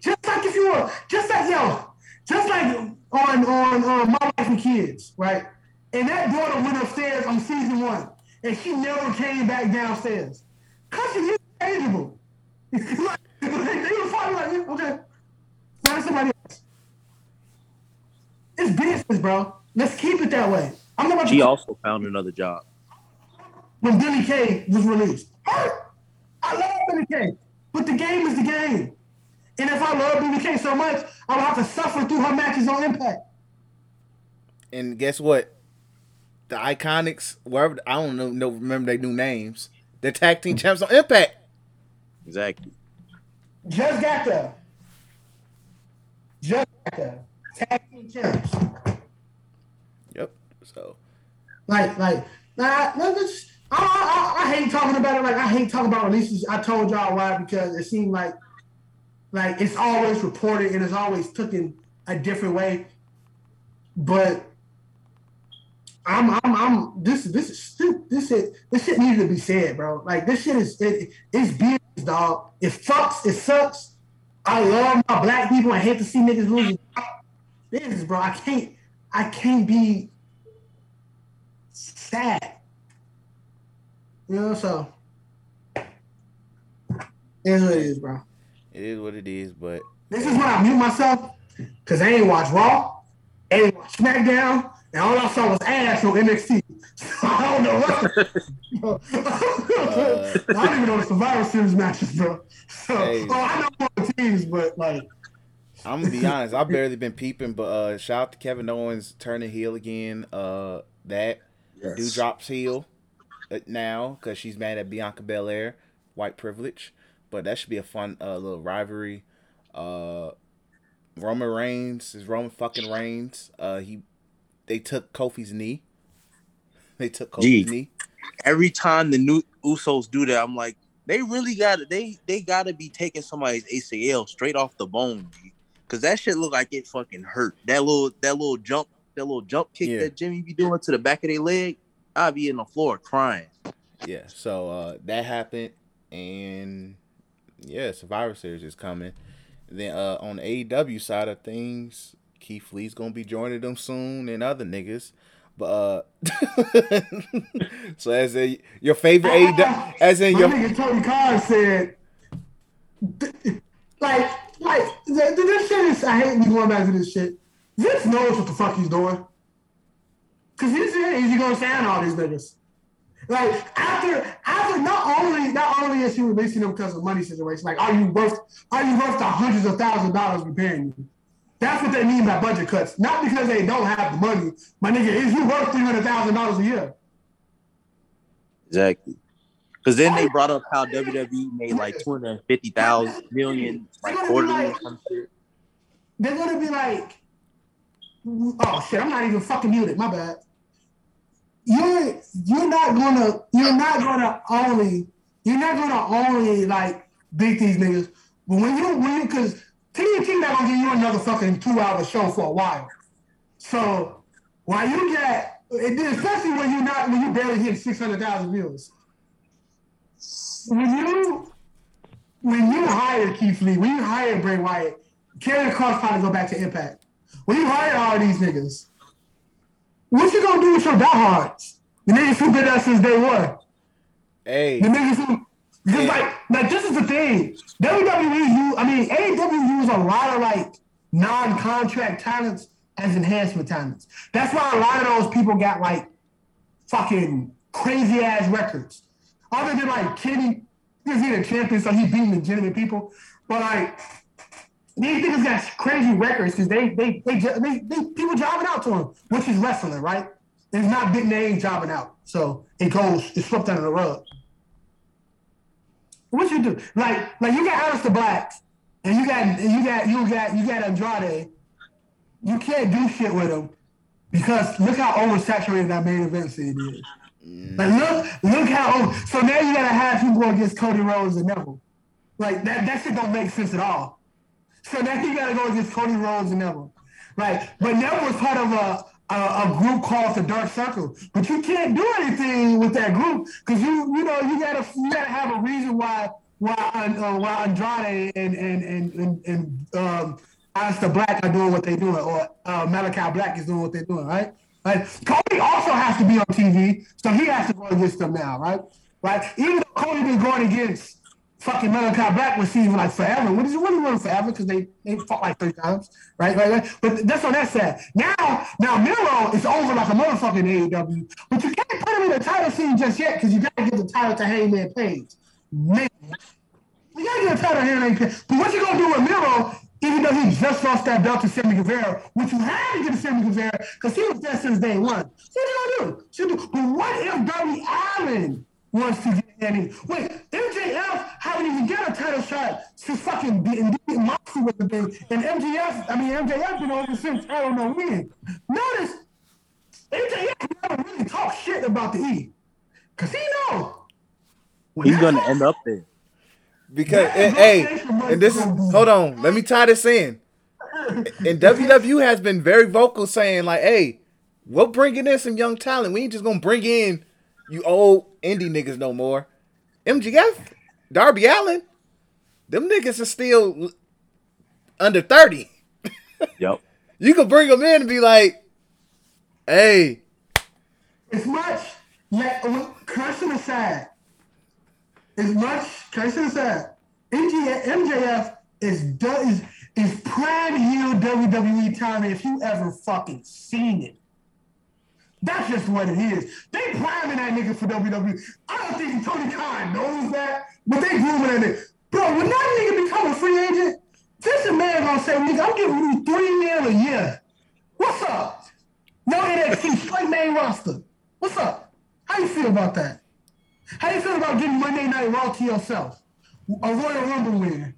Speaker 3: Just like if you were, just like yo, just like on on on my wife and kids, right? And that daughter went upstairs on season one, and she never came back downstairs. Cause she's interchangeable. <laughs> like, they were like, okay, find somebody else. It's business, bro. Let's keep it that way. I'm not
Speaker 5: She also found another job.
Speaker 3: when Billie Kay was released. Hurt. I love Billie Kay, but the game is the game. And if I love Billie Kay so much, I will have to suffer through her matches on Impact.
Speaker 2: And guess what? The Iconics, wherever I don't know, no remember their new names. They're tag team champs on Impact.
Speaker 5: Exactly.
Speaker 3: Just got there. Just got there. Tag team champs.
Speaker 2: Yep. So
Speaker 3: Like, like, nah, no, this, I, I, hate talking about it. Like, I hate talking about releases. I told y'all why because it seemed like, like it's always reported and it's always taken a different way. But I'm, I'm, I'm. This, this is stupid. This shit, this shit needed to be said, bro. Like, this shit is, it, it's business, dog. It fucks. It sucks. I love my black people. I hate to see niggas lose. business, bro. I can't. I can't be sad. You know, so it is what it is, bro.
Speaker 2: it is what it is, but
Speaker 3: This is when I mute myself because I ain't watch Raw, ain't watch SmackDown, and all I saw was ass on NXT. <laughs> So I don't know what. <laughs> <laughs> I don't even know the Survivor Series matches, bro. So,
Speaker 2: Hey.
Speaker 3: oh, I know all the teams, but like,
Speaker 2: I'm gonna be honest, I've barely been peeping, but uh shout out to Kevin Owens turning heel again. Uh that do drops heel uh, now because she's mad at Bianca Belair, white privilege. But that should be a fun uh, little rivalry. Uh Roman Reigns is Roman fucking Reigns. Uh he they took Kofi's knee. <laughs> They took Kofi's
Speaker 5: Gee.
Speaker 2: knee.
Speaker 5: Every time the new Usos do that, I'm like, they really got to They they got to be taking somebody's ACL straight off the bone, G. Cause that shit look like it fucking hurt. That little that little jump that little jump kick
Speaker 2: Yeah.
Speaker 5: that Jimmy be doing to the back of their leg, I'd be in the floor crying.
Speaker 2: Yeah, so uh, that happened, and yeah, Survivor Series is coming. Then uh, on the AEW side of things, Keith Lee's gonna be joining them soon, and other niggas. But uh, <laughs> so as a your favorite AEW, <laughs> as in
Speaker 3: my
Speaker 2: your
Speaker 3: nigga Tony Khan said, like, like th- th- this shit is. I hate me going back to this shit. Vince knows what the fuck he's doing. Cause he's is he gonna sign all these niggas? Like after after not only not only is she releasing them because of money situation, like are you worth are you worth the hundreds of thousands of dollars we paying you? That's what they mean by budget cuts. Not because they don't have the money. My nigga, is you worth three hundred thousand dollars a year?
Speaker 5: Exactly. Because then they brought up how WWE made like two hundred fifty thousand million like quarterly or some shit.
Speaker 3: They're gonna be like, oh shit, I'm not even fucking muted. My bad. You're you're not gonna you're not gonna only you're not gonna only like beat these niggas, but when you when you because TNT not gonna give you another fucking two hour show for a while. So while you get especially when you're not when you barely hit six hundred thousand views. When you when you hire Keith Lee, when you hire Bray Wyatt, Karrion Kross probably go back to Impact. When you hire all these niggas, what you gonna do with your diehards? The niggas who been there since day one.
Speaker 2: Hey,
Speaker 3: The niggas who because like like this is the thing. WWE use I mean AEW use a lot of like non-contract talents as enhancement talents. That's why a lot of those people got like fucking crazy ass records. Other than like Kenny, because he's a champion, so he beating legitimate people. But like these niggas got crazy records because they they, they they they people jobbing out to them, which is wrestling, right? It's not big name jobbing out, so it goes it's swept under the rug. What you do? Like like you got Aleister Black, and you got and you got you got you got Andrade. You can't do shit with them because look how oversaturated that main event scene is. Like look look how over, so now you gotta have him go against Cody Rhodes and Neville. Like that that shit don't make sense at all. So now you gotta go against Cody Rhodes and Neville. Right. But Neville was part of a a, a group called the Dark Circle. But you can't do anything with that group because you you know you gotta you gotta have a reason why why uh, why Andrade and and and and, and um Aleister Black are doing what they're doing, or uh, Malakai Black is doing what they're doing, right? Like Cody also has to be on TV, so he has to go against them now, right? Right? Even though Cody been going against fucking Malakai Black was seeming like forever. What is it really running forever? Because they, they fought like three times, right? right? Right? But that's on that side. Now, now Miro is over like a motherfucking AEW, but you can't put him in the title scene just yet because you gotta get the title to Hangman Page. Man, you gotta get the title to Hangman Page. But what you gonna do with Miro? Even though he just lost that belt to Sammy Guevara, which you had to get to Sammy Guevara because he was there since day one. So what you gonna do? You do- But what if Darby Allin wants to get any? Wait, MJF haven't even got a title shot since fucking beating beating Moxley with the thing, and MJF, I mean MJF been on it since I don't know when. Notice MJF never really talk shit about the E, cause he know when
Speaker 5: He's gonna end up there.
Speaker 2: because
Speaker 3: Yeah,
Speaker 2: and, hey, and this is hold on. Let me tie this in. <laughs> And WW has been very vocal saying like, "Hey, we're bringing in some young talent. We ain't just gonna bring in you old indie niggas no more." MJF, Darby Allin, them niggas are still under thirty. <laughs>
Speaker 5: Yep.
Speaker 2: You can bring them in and be like, "Hey,
Speaker 3: as much like oh, cursing aside, as much cursing aside, MJF, MJF is do- is is prime heel WWE talent if you ever fucking seen it. That's just what it is. They priming that nigga for WWE. I don't think Tony Khan knows that, but they grooming that nigga. Bro, when that nigga become a free agent, this a man gonna say, nigga, I'm giving you three mil a year. What's up? No NXT, straight main roster. What's up? How you feel about that? How you feel about getting Monday Night Raw to yourself? A Royal Rumble winner.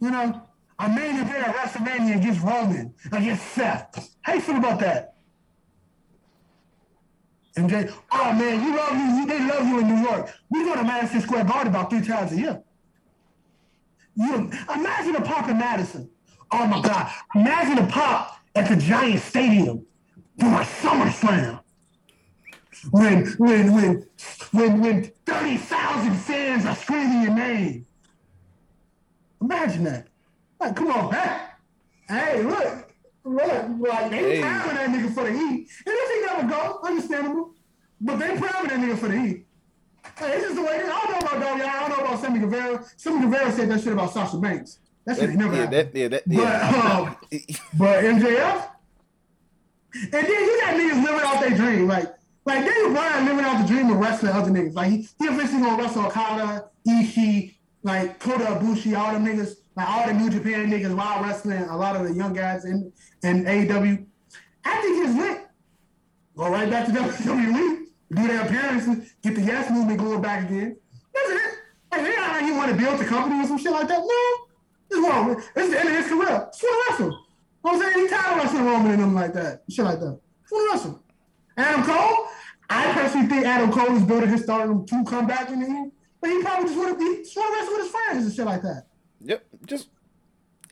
Speaker 3: You know, a main event at WrestleMania against Roman, against Seth. How you feel about that? MJ, oh man, you love you. They love you in New York. We go to Madison Square Garden about three times a year. You imagine a pop in Madison. Oh my God! Imagine a pop at the Giant Stadium for a SummerSlam. When when when when when thirty thousand fans are screaming your name. Imagine that. Like, come on, man. Hey, look. Look, like they
Speaker 2: Hey.
Speaker 3: priming that nigga for the heat. And if he never go, understandable. But they priming that nigga for the heat. Hey, it's just the way. I don't know about Darby. I don't know about Sammy Guevara. Sammy Guevara said that shit about Sasha Banks. That shit
Speaker 2: that,
Speaker 3: never
Speaker 2: yeah,
Speaker 3: happened.
Speaker 2: that, yeah, that,
Speaker 3: But
Speaker 2: yeah."
Speaker 3: um, <laughs> but MJF, and then you got niggas living out their dream. Like Like Daniel Bryan living out the dream of wrestling other niggas. Like he, he eventually gonna wrestle Okada, Ishii, like Kota Ibushi, all them niggas, like all the New Japan niggas while wrestling a lot of the young guys in, in AEW. After he gets lit, go right back to <laughs> WWE, do their appearances, get the yes movement going back again. That's it. Like, they he want to build the company or some shit like that. No. This wrong. Is the end of his career. Just want to wrestle. You know what I'm saying? He tired of wrestling Roman and them like that. Shit like that. Just want to wrestle. Adam Cole, I personally think Adam Cole is building his stardom to come back in the end, but he probably just want to be just to wrestle with his friends and shit like that.
Speaker 2: Yep. Just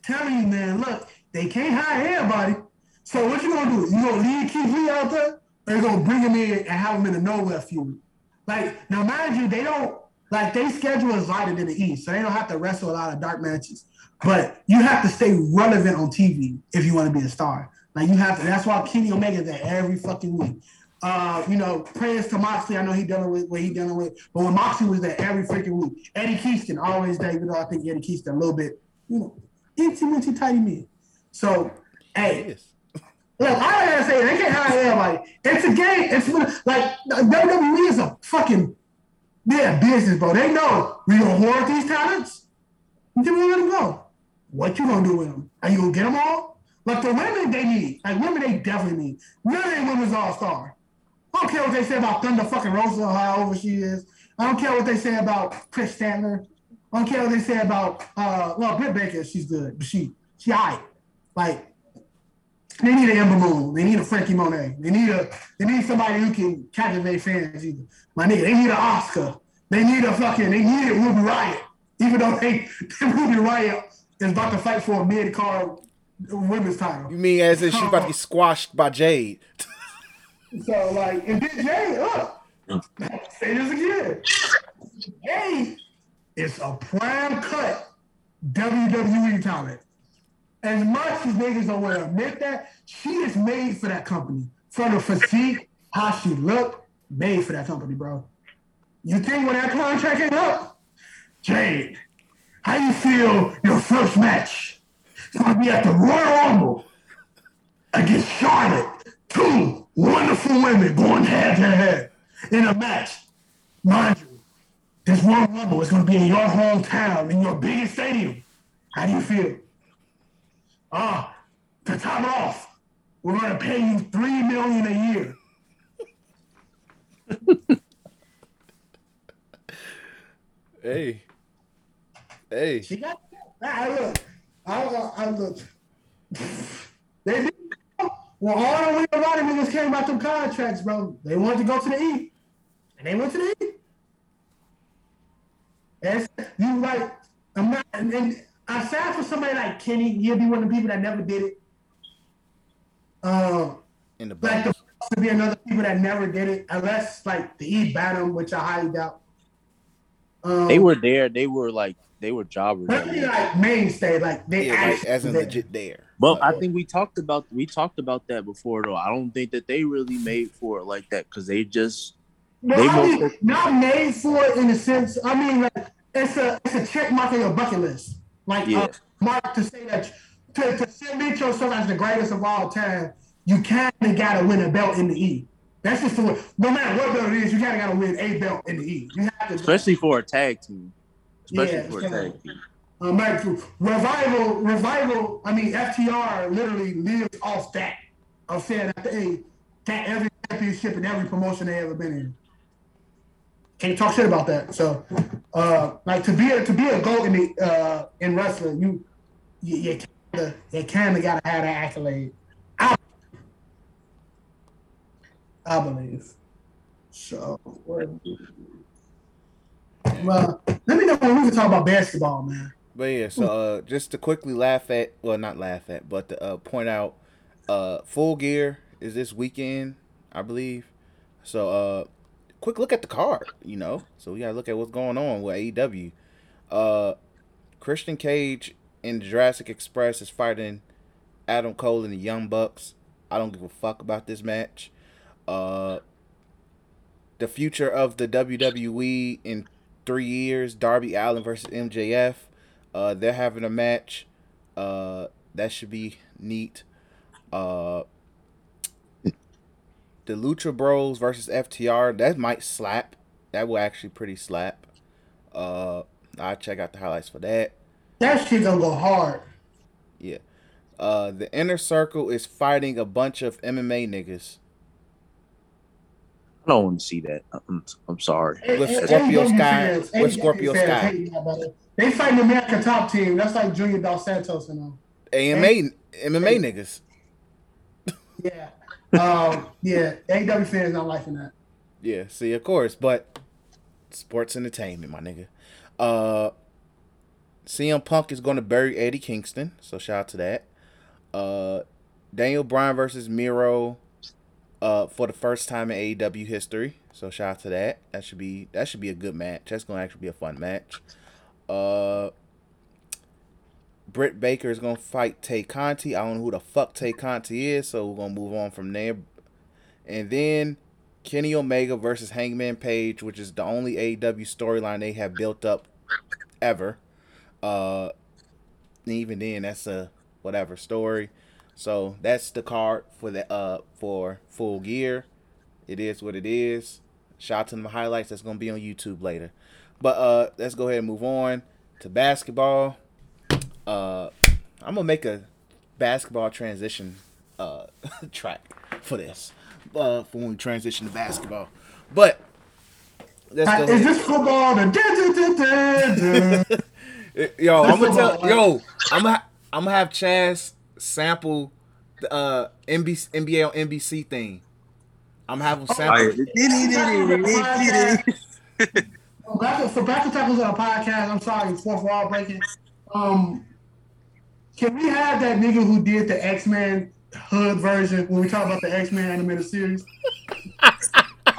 Speaker 3: Telling you, man, look, they can't hire everybody. So what you gonna do? You gonna leave Keith Lee out there, or you gonna bring him in and have him in a nowhere feud? Like now, mind you, they don't like they schedule is lighter than the East, so they don't have to wrestle a lot of dark matches. But you have to stay relevant on TV if you want to be a star. Like you have to. That's why Kenny Omega's there every fucking week. Uh, you know, prayers to Moxley. I know he dealing with what he dealing with, but when Moxley was there every freaking week, Eddie Kingston always there. Even though I think Eddie Kingston a little bit, you know, itty bitty tiny me. So, hey,
Speaker 2: yes.
Speaker 3: Look, I gotta say, they can't hire everybody. It's a game. It's like WWE is a fucking yeah business, bro. They know we gonna hoard these talents. Then we let them go. What you gonna do with them? Are you gonna get them all? Like the women they need, like women they definitely need. None of women's all star. I don't care what they say about Thunder fucking Rosa or however she is. I don't care what they say about Chris Stanley. I don't care what they say about uh well Britt Baker, she's good, but she she alright. Like they need an Ember Moon. They need a Franky Monet. They need a they need somebody who can captivate fans either. My nigga, they need an Oscar. They need a fucking they need a Ruby Riott. Even though they <laughs> Ruby Riott is about to fight for a mid card women's title.
Speaker 2: You mean as if she's about to get squashed by Jade? <laughs>
Speaker 3: So like, and then Jay, up. Say this again. Jay is a prime cut WWE talent. As much as niggas don't want to admit that, she is made for that company. From the physique, how she looked, made for that company, bro. You think when that contract ain't up, Jade, how you feel your first match? It's gonna be at the Royal Rumble against Charlotte. Two wonderful women going head to head in a match. Mind you, this Royal Rumble is going to be in your hometown, in your biggest stadium. How do you feel? Ah, to top it off, we're going to pay you three million a year. <laughs>
Speaker 2: Hey. Hey.
Speaker 3: She got. I look. I, I look. <laughs> They did. Well, all the way around them niggas came about them contracts, bro. They wanted to go to the E. And they went to the E. And you like, I'm not, and, and I sad for somebody like Kenny. He'll be one of the people that never did it. Um,
Speaker 2: In the
Speaker 3: like the to be another people that never did it, unless like the E battle, which I highly doubt. Um,
Speaker 5: They were there. They were like they were jobbers.
Speaker 3: but like mainstay, like they
Speaker 2: Yeah, like, as in
Speaker 3: there.
Speaker 2: legit there.
Speaker 5: But I think we talked about we talked about that before though. I don't think that they really made for it like that because they just They
Speaker 3: I mean, not made for it in a sense. I mean, like it's a it's a check mark on your bucket list. Like
Speaker 5: Yeah.
Speaker 3: uh, mark to say that to to submit yourself as the greatest of all time, you kind of got to win a belt in the E. That's just the way. No matter what belt it is, you kind of got to win a belt in the E. You have to.
Speaker 5: especially for a tag team, especially
Speaker 3: Yeah,
Speaker 5: for a tag team.
Speaker 3: Um, revival, revival. I mean, FTR literally lives off that. Of saying that they got every championship in every promotion they ever been in. Can't talk shit about that. So, uh, like to be a, to be a goat in the uh, in wrestling, you you, you kinda you kind of gotta have that accolade. I, I believe. So, well, let me know when we can talk about basketball, man.
Speaker 2: But yeah, so uh, just to quickly laugh at, well, not laugh at, but to uh, point out, uh, Full Gear is this weekend, I believe. So, uh, quick look at the card, you know. So we gotta look at what's going on with AEW. Uh, Christian Cage in Jurassic Express is fighting Adam Cole and the Young Bucks. I don't give a fuck about this match. Uh, the future of the WWE in three years: Darby Allin versus MJF. Uh, they're having a match. Uh, that should be neat. Uh, the Lucha Bros versus FTR. That might slap. That will actually pretty slap. Uh, I'll check out the highlights for that.
Speaker 3: That shit gonna go hard.
Speaker 2: Yeah. Uh, the inner circle is fighting a bunch of MMA niggas.
Speaker 5: I don't want to see that. I'm, I'm sorry.
Speaker 2: With
Speaker 3: A- A-
Speaker 2: Scorpio
Speaker 3: AEW
Speaker 2: Sky-
Speaker 3: fans-
Speaker 2: with Scorpio
Speaker 3: fans
Speaker 2: Sky.
Speaker 3: hate. They fighting the American top team. That's like Junior Dos Santos and all.
Speaker 2: AMA MMA niggas. <laughs>
Speaker 3: Yeah. Um, yeah. AEW fans not liking that.
Speaker 2: Yeah, see, of course, but sports entertainment, my nigga. Uh, CM Punk is going to bury Eddie Kingston, so shout out to that. Uh, Daniel Bryan versus Miro, uh, for the first time in AEW history, so shout out to that. That should be that should be a good match. That's to actually be a fun match. Uh, Britt Baker is to fight Tay Conti. I don't know who the fuck Tay Conti is, so we're to move on from there. And then Kenny Omega versus Hangman Page, which is the only AEW storyline they have built up ever. Uh, even then, that's a whatever story. So that's the card for the uh for full gear. It is what it is. Shout out to the highlights that's gonna be on YouTube later. But uh, let's go ahead and move on to basketball. Uh, I'm gonna make a basketball transition uh <laughs> track for this uh for when we transition to basketball. But let's
Speaker 3: Uh,
Speaker 2: go.
Speaker 3: is
Speaker 2: ahead.
Speaker 3: this football? <laughs>
Speaker 2: Yo, I'm gonna tell yo, I'm gonna I'm gonna have Chaz sample the uh NBC, NBA on NBC thing. I'm gonna have him sample.
Speaker 3: Oh, back, for back to tackles on a podcast, I'm sorry, fourth wall breaking. Um, can we have that nigga who did the X Men hood version when we talk about the X Men animated series? <laughs>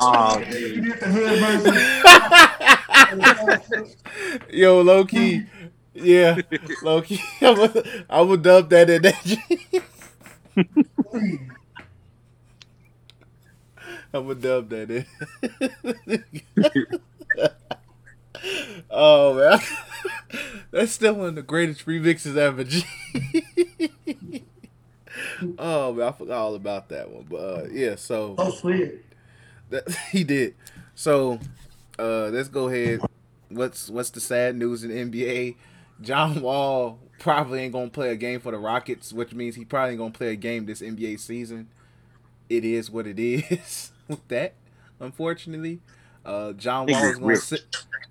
Speaker 5: Oh,
Speaker 3: He did the hood version. <laughs>
Speaker 2: Yo, low key, <laughs> yeah, Loki. <laughs> I'm gonna, dub that in that. <laughs> I'm gonna dub that in. <laughs> oh man, that's still one of the greatest remixes ever. Oh man, I forgot all about that one. But uh, yeah, so
Speaker 3: oh, sweet.
Speaker 2: that, he did. So uh, let's go ahead. What's what's the sad news in NBA? John Wall probably ain't gonna play a game for the Rockets, which means he probably ain't gonna play a game this NBA season. It is what it <laughs> is with that. Unfortunately, uh, John Wall is gonna sit.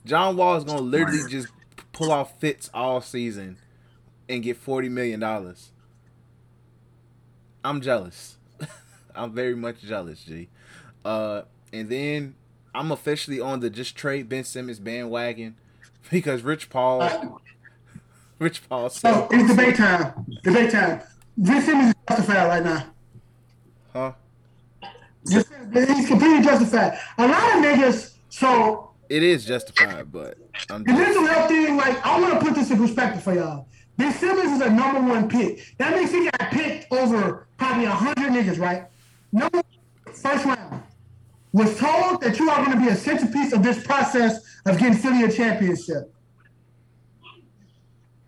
Speaker 2: John Wall is gonna literally just pull off fits all season and get forty million dollars. I'm jealous. <laughs> I'm very much jealous, G. Uh, and then I'm officially on the just trade Ben Simmons bandwagon because Rich Paul, Rich Paul said,
Speaker 3: So it's debate time. Debate time. This Simmons is justified right now.
Speaker 2: "Huh?
Speaker 3: Just, he's completely justified. A lot of niggas. So
Speaker 2: It is justified, but I'm
Speaker 3: The mental health thing, like, I want to put this in perspective for y'all. Ben Simmons is a number one pick. That means he got picked over probably 100 niggas, right? Number one, first round. Was told that you are going to be a centerpiece of this process of getting Philly a championship.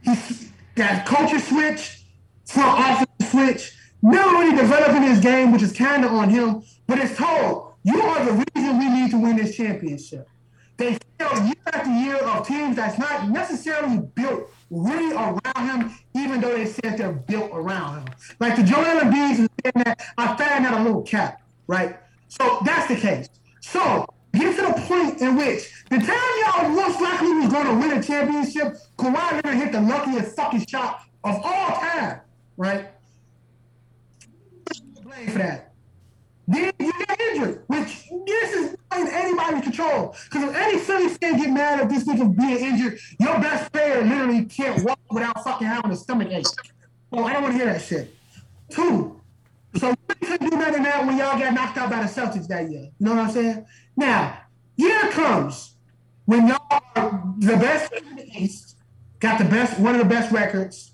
Speaker 3: <laughs> He got culture switch, front office switch, never really developing his game, which is kind of on him, but it's told, you are the reason we need to win this championship they fail year after year of teams that's not necessarily built really around him, even though they said they're built around him. Like the Joel Embiid is saying that I found that a little cap, right? So that's the case. So get to the point in which the time y'all most likely was going to win a championship, Kawhi Leonard hit the luckiest fucking shot of all time, right? Blame for that. Then you get injured, which this is in anybody's control. Because if any Philly fan get mad at this nigga being injured, your best player literally can't walk without fucking having a stomach ache. Oh, I don't want to hear that shit. Two. So we couldn't do than that when y'all got knocked out by the Celtics that year. You know what I'm saying? Now, year comes when y'all are the best in the East, got the best, one of the best records,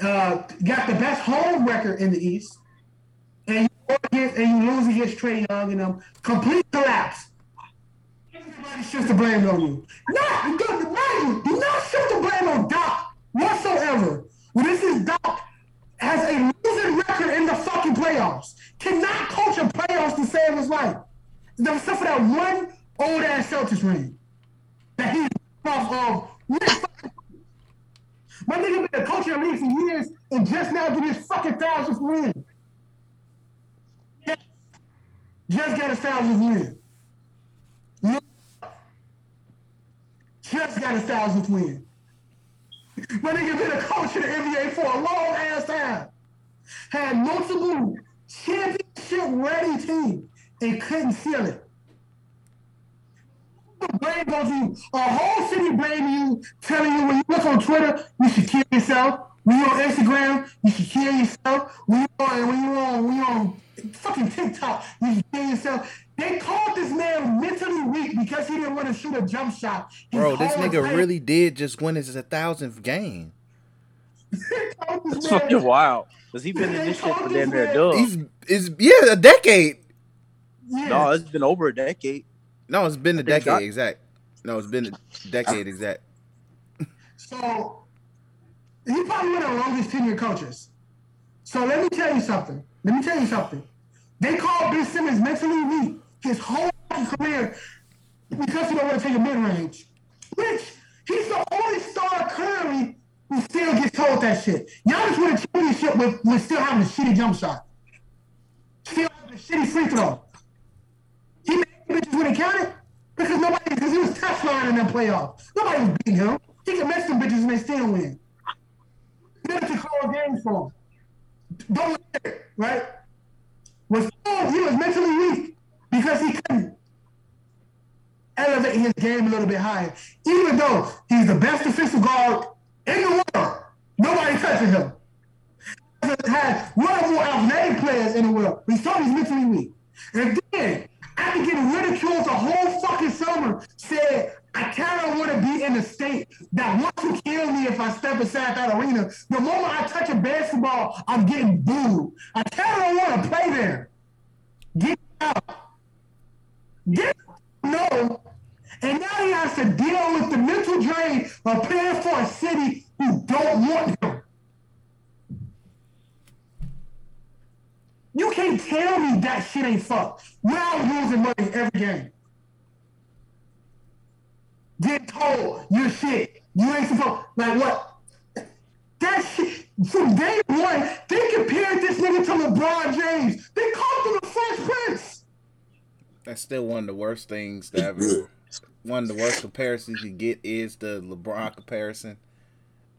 Speaker 3: uh, got the best home record in the East, and you against, and you lose against Trae Young and them, complete collapse. Everybody shifts the blame on you. Not, mind you, do not shift the blame on Doc whatsoever. Well, this is Doc has a losing record in the fucking playoffs. Cannot coach a playoffs to save his life. Except for that one old ass Celtics ring that he off of. My nigga been a coach in the league for years and just now get his fucking thousandth win. Just got his thousandth win. Just got his thousandth win. My nigga been a coach in the NBA for a long ass time. Had multiple championship ready team and couldn't seal it. Blame goes you. A whole city blame you, telling you when you look on Twitter, you should kill yourself. When you're on Instagram, you should kill yourself. When you on when you on when you on fucking TikTok, you should kill yourself. They called this man mentally weak because he didn't want to shoot a jump shot. His
Speaker 2: Bro, this nigga
Speaker 3: life.
Speaker 2: really did just win his a thousandth game.
Speaker 3: They called this
Speaker 5: It's fucking wild. Cause he been in this shit for damn near a dub.
Speaker 2: He's is yeah, a decade.
Speaker 3: Yeah.
Speaker 5: No, it's been over a decade.
Speaker 2: No, it's been a decade
Speaker 5: Doc-
Speaker 2: exact. No, it's been a decade exact.
Speaker 3: So he probably one of the longest tenure coaches. So let me tell you something. Let me tell you something. They called Ben Simmons mentally weak his whole career because he don't want to take a mid range. Which he's the only star currently who still gets told that shit. Giannis won a championship with, with still having a shitty jump shot. Still having a shitty free throw. He made bitches when it because nobody, because he was touchline in that playoff. Nobody was beating him. He can miss them bitches and they still win. Good to call games for him. Don't let it, right? Was told he was mentally weak because he couldn't elevate his game a little bit higher. Even though he's the best defensive guard in the world, nobody touching him. Had one of more outstanding players in the world. We saw he's mentally weak. And then, after getting ridiculed the whole fucking summer, said, I kind of want to be in a state that wants to kill me if I step inside that arena. The moment I touch a basketball, I'm getting booed. I kind of want to play there. Get out. Get no. And now he has to deal with the mental drain of playing for a city who don't want him. You can't tell me that shit ain't fucked. We're out losing money every game. Get told you're shit. You ain't supposed like what? That shit from day one, they compared this nigga to LeBron James. They called him the Fresh Prince.
Speaker 2: That's still one of the worst things to ever. one of the worst comparisons you get is the LeBron comparison.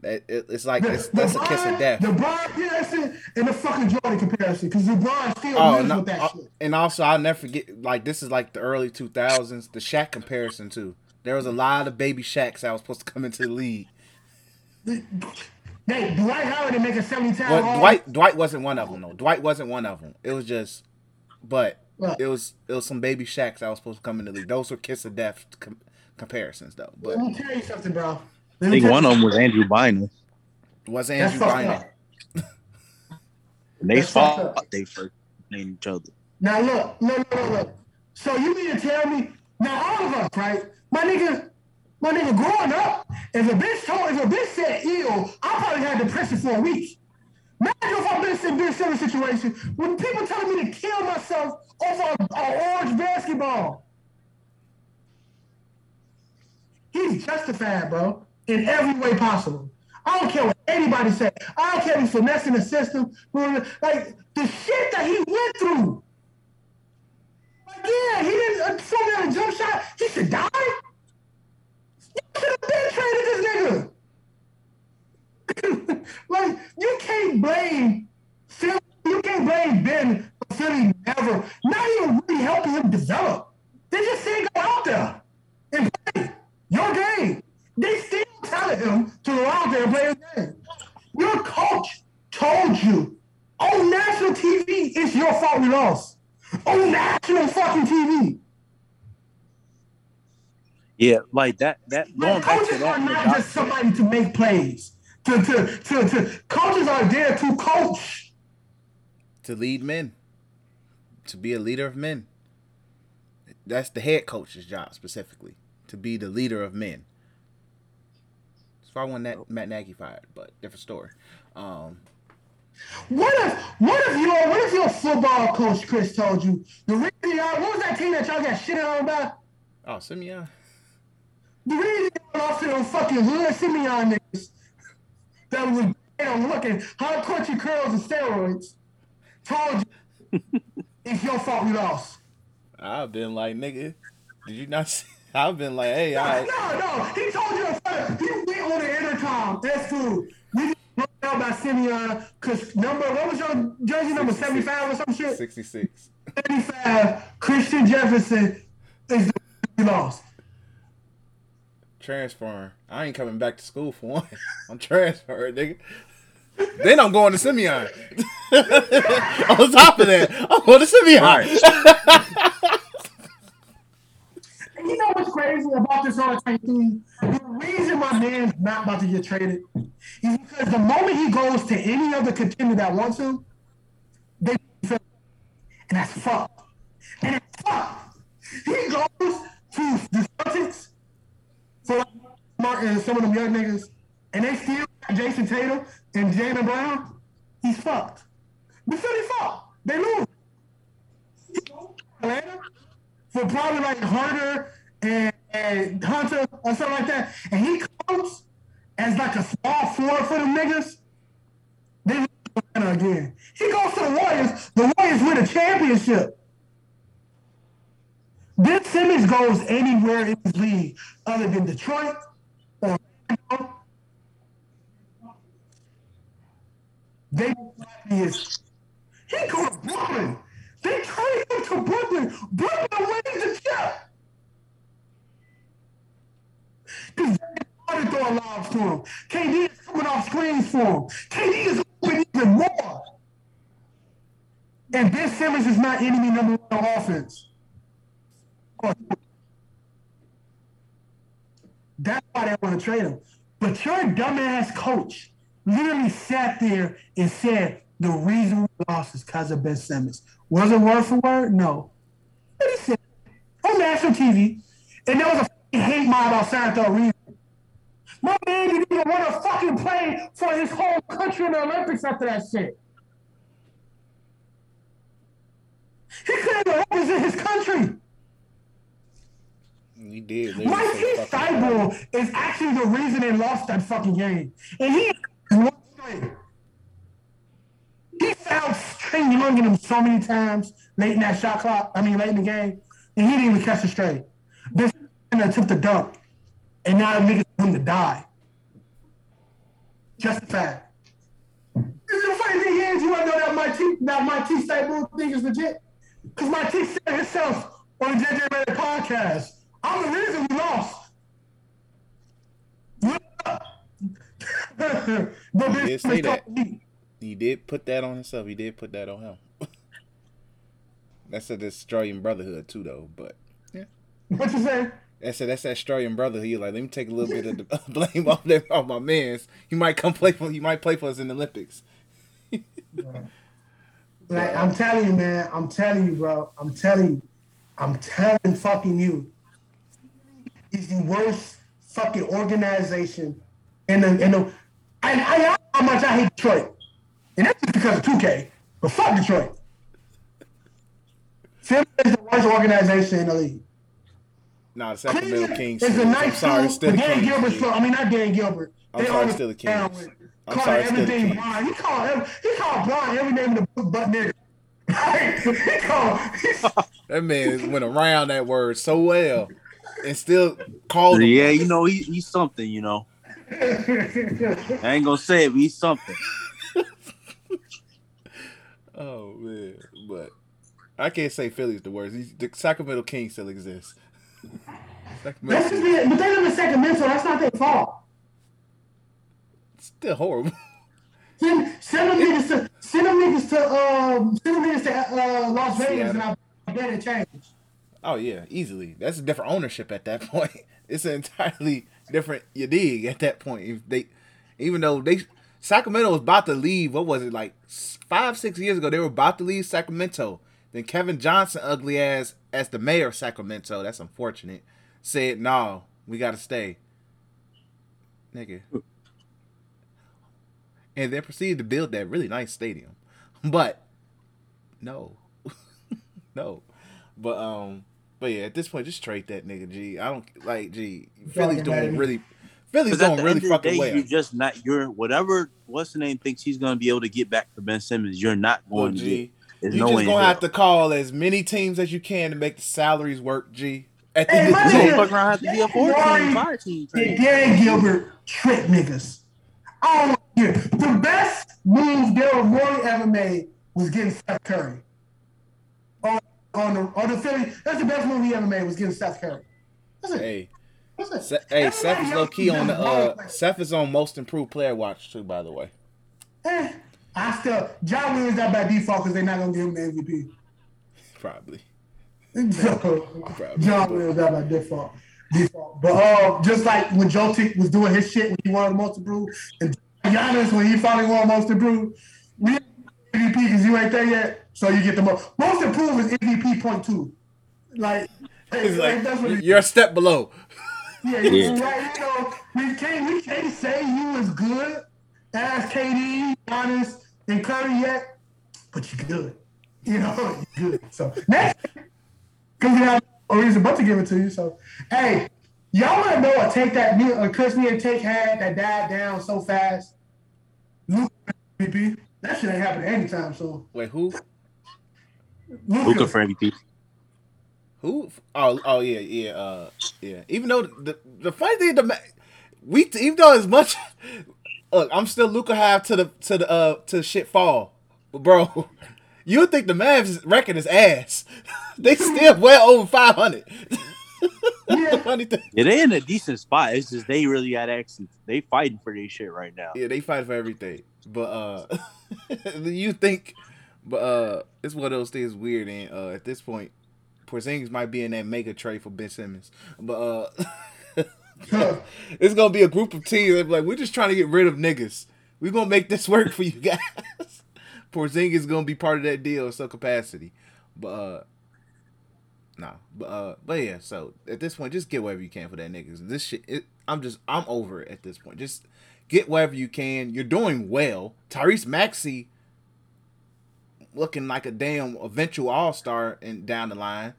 Speaker 2: That it, it's like it's, that's a kiss of death.
Speaker 3: The Brian Pearson and the fucking Jordan comparison, because LeBron still
Speaker 2: Oh, no,
Speaker 3: with that
Speaker 2: uh,
Speaker 3: shit.
Speaker 2: and also I'll never forget. Like this is like the early two thousands. The Shaq comparison too. There was a lot of baby Shaqs that was supposed to come into the league.
Speaker 3: Hey, Dwight Howard didn't make a 70 time
Speaker 2: Well, Dwight Dwight wasn't one of them though. Dwight wasn't one of them. It was just, but
Speaker 3: What?
Speaker 2: it was it was some baby Shaqs that was supposed to come into the league. Those were kiss of death com- comparisons though. But
Speaker 3: Let me tell you something, bro.
Speaker 5: I think one of them was <laughs> Andrew Bynum.
Speaker 2: it wasn't Andrew
Speaker 3: fucked
Speaker 2: Bynum.
Speaker 5: And they
Speaker 3: That's fucked up.
Speaker 5: fought they first named each other.
Speaker 3: Now look, look, look, look, look. So you mean to tell me now all of us, right? My nigga, my nigga, growing up, if a bitch told, if a bitch said ill, I probably had depression for a week. Imagine if I've been in this similar situation when people telling me to kill myself over a, a orange basketball. He's justified, bro, in every way possible. I don't care what anybody said. I don't care if he's finessing the system. Like the shit that he went through. Like, yeah, he didn't uh, me on a jump shot. He should die. You should have been traded this nigga. <laughs> like, you can't blame Philly. You can't blame Ben for Philly never, not even really helping him develop. They just saying go out there and play your game. They still telling him to go out there and play his game. Your coach told you on national TV it's your fault we lost. On national fucking TV.
Speaker 5: Yeah, like that. That going
Speaker 3: Like,
Speaker 5: back to
Speaker 3: coaches
Speaker 5: that.
Speaker 3: are not just somebody to make plays. To, to, to, to, coaches are there to coach.
Speaker 2: to lead men, to be a leader of men. That's the head coach's job specifically, to be the leader of men. That's why I want that Matt Nagy fired, but different story. Um,
Speaker 3: What if what if your what if your football coach Chris told you the reason y'all what was that team that y'all got shitted on about?
Speaker 2: Oh, Simeon.
Speaker 3: The reason y'all lost to those fucking hood Simeon niggas that was damn looking hot country curls and steroids told you <laughs> it's your fault we lost.
Speaker 2: I've been like, nigga, did you not see? <laughs> I've been like, hey,
Speaker 3: No,
Speaker 2: I.
Speaker 3: no, no. He told you in front of- he went on the intercom. That's cool. We didn't know about Simeon because number what was your jersey number 75 or some shit?
Speaker 2: 66.
Speaker 3: 75, Christian Jefferson is the we lost.
Speaker 2: Transferring. I ain't coming back to school for one. <laughs> I'm transferring, nigga. Then I'm going to Simeon. <laughs> On top of that, I'm going to Simeon.
Speaker 3: And <laughs> you know what's crazy about this whole thing? The reason my man's not about to get traded is because the moment he goes to any other contender that wants him, they and that's fucked. And it's fucked. He goes to the Celtics for like Mark and uh, some of them young niggas, and they still Jayson Tatum and Jaylen Brown. He's fucked. The Philly fucked. They lose. Atlanta for probably like Hunter and, and Hunter or something like that, and he comes as like a small floor for them niggas. They Atlanta again. He goes to the Warriors. The Warriors win a championship. Ben Simmons goes anywhere in this league other than Detroit or they he is he go to Brooklyn. They trade him to Brooklyn. Brooklyn wins the chip. Because they throwing lobs to him. KD is coming off screens for him. KD is open even more. And Ben Simmons is not enemy number one on offense. That's why they want to trade him. But your dumbass coach literally sat there and said the reason we lost is because of Ben Simmons. Was it word for word? No. But he said on national TV, and there was a hate outside the arena. My man didn't even want to fucking play for his whole country in the Olympics after that shit. He couldn't even represent his country.
Speaker 2: He did.
Speaker 3: Mike
Speaker 2: say
Speaker 3: Steibel is actually the reason they lost that fucking game. And he. He fouled Trae Young in him so many times late in that shot clock. I mean, late in the game, and he didn't even catch it straight. And took the dunk, and now niggas want him to die. Just a fact. This is the funny thing is, you want to know that my T, that Matisse Thybulle thing is legit? Because my T said himself on the JJ Redick podcast. I'm the reason we lost. <laughs> Look up. but
Speaker 2: He did say that. He did put that on himself. He did put that on him. <laughs> That's a destroying brotherhood too, though. But yeah.
Speaker 3: What you say?
Speaker 2: That's a, that's that Australian brotherhood. He like, let me take a little bit of the <laughs> blame off them, off my man's. He might come play for. He might play for us in the Olympics. <laughs>
Speaker 3: Like I'm telling you, man. I'm telling you, bro. I'm telling you. I'm telling fucking you. Is the worst fucking organization in the in the. And I know how much I hate Detroit, and that's just because of 2K. But fuck Detroit. Philly is the worst organization in the league.
Speaker 2: Nah, the Sacramento Kings.
Speaker 3: It's a
Speaker 2: I'm
Speaker 3: nice
Speaker 2: sorry,
Speaker 3: school,
Speaker 2: still the
Speaker 3: Dan
Speaker 2: Kings.
Speaker 3: Gilbert's from, I mean, not Dan Gilbert.
Speaker 2: I'm
Speaker 3: They
Speaker 2: sorry,
Speaker 3: own
Speaker 2: still the
Speaker 3: down
Speaker 2: Kings.
Speaker 3: with-
Speaker 2: I'm
Speaker 3: Call
Speaker 2: sorry, still the
Speaker 3: everything
Speaker 2: Kings.
Speaker 3: Brian. He called every, he called Brian every name in the book but nigga. <laughs> he called. <laughs>
Speaker 2: That man went around that word so well, and still called him.
Speaker 5: Yeah, you know he, he's something. You know, I ain't gonna say it, but he's something. <laughs>
Speaker 2: Oh man, but I can't say Philly's the worst. These- The Sacramento Kings still exist.
Speaker 3: That's just the. But they live in Sacramento. That's not their fault.
Speaker 2: It's still horrible. <laughs>
Speaker 3: Send, send them niggas to send them niggas to um send them niggas to uh, Las Vegas and I'll bet it change.
Speaker 2: Oh yeah, easily. That's a different ownership at that <laughs> point. It's an entirely different you dig at that point. If they, even though they Sacramento was about to leave, what was it like five six years ago? They were about to leave Sacramento. Then Kevin Johnson, ugly ass, as the mayor of Sacramento, that's unfortunate, said, "No, we got to stay." Nigga, and they proceeded to build that really nice stadium. But no, <laughs> no, but um, but yeah, at this point, just trade that nigga. G, I don't like G. Philly's
Speaker 3: Fucking mad
Speaker 2: doing really, Philly's
Speaker 5: Because at
Speaker 2: doing really
Speaker 5: end of the
Speaker 2: fucking
Speaker 5: day,
Speaker 2: well.
Speaker 5: you're just not. You're whatever. What's the name thinks he's gonna be able to get back to Ben Simmons. You're not
Speaker 2: Well,
Speaker 5: going to
Speaker 2: G,
Speaker 5: get. There's
Speaker 2: you
Speaker 5: no
Speaker 2: just
Speaker 5: way. in
Speaker 2: gonna have to call as many teams as you can to make the salaries work. G. At the
Speaker 3: Hey,
Speaker 2: end of
Speaker 3: my
Speaker 2: the
Speaker 5: He's
Speaker 2: day,
Speaker 5: gonna fuck around have to be a four
Speaker 3: Rory-
Speaker 5: team, five team.
Speaker 3: Did
Speaker 5: trade.
Speaker 3: Gilbert trick niggas? I don't want hear. The best move Daryl Morey ever made was getting Seth Curry. On, on the on the Philly, that's the best move he ever made was getting Seth Curry. That's it.
Speaker 2: hey,
Speaker 3: That's it.
Speaker 2: Se- hey,
Speaker 3: Everybody
Speaker 2: Seth is low key on the
Speaker 3: done
Speaker 2: uh. Seth is on most improved player watch too. By the way,
Speaker 3: Eh, I still John Williams that by default because they're not gonna give him the MVP.
Speaker 2: probably.
Speaker 3: So,
Speaker 2: Probably.
Speaker 3: John Williams that by default. Default. But uh, just like when Jokic was doing his shit when he won the most improved, and Giannis when he finally won most improved, we MVP because you ain't there yet, so you get the most. Most improved is MVP point two. Like,
Speaker 2: It's
Speaker 3: like,
Speaker 2: like
Speaker 3: that's what
Speaker 2: you're a step below.
Speaker 3: yeah, <laughs>
Speaker 5: Yeah.
Speaker 3: Right, you know, we can't we can't say you was good as KD, Giannis, and Curry yet, but you're good. You know, <laughs> you're good. So next, because you have a reason but to give it to you. So hey, y'all want to know a take that me a Chris me and take had that died down so fast? Luka MVP. That shit ain't happening anytime soon.
Speaker 2: Wait, who?
Speaker 5: Luka for MVP.
Speaker 2: Who? Oh, oh yeah, yeah, uh, yeah. Even though the the funny thing, the ma- we even though as much, look, I'm still Luka half to the to the uh to shit fall, but bro, <laughs> you think the Mavs record is ass. <laughs> they still <laughs> well over 500.
Speaker 3: Yeah.
Speaker 2: funny thing,
Speaker 5: Yeah, they in a decent spot. It's just they really got actually they fighting for their shit right now.
Speaker 2: yeah, they fight for everything, but uh, you think, but uh, it's one of those things weird, and uh, at this point, Porzingis might be in that mega trade for Ben Simmons, but uh. <laughs> It's gonna be a group of teams like, we're just trying to get rid of niggas. We're gonna make this work for you guys. <laughs> Porzingis is gonna be part of that deal in some capacity. But uh nah. But uh but yeah, so at this point, just get whatever you can for that niggas. This shit it, I'm just I'm over it at this point. Just get whatever you can. You're doing well. Tyrese Maxey looking like a damn eventual all star and down the line.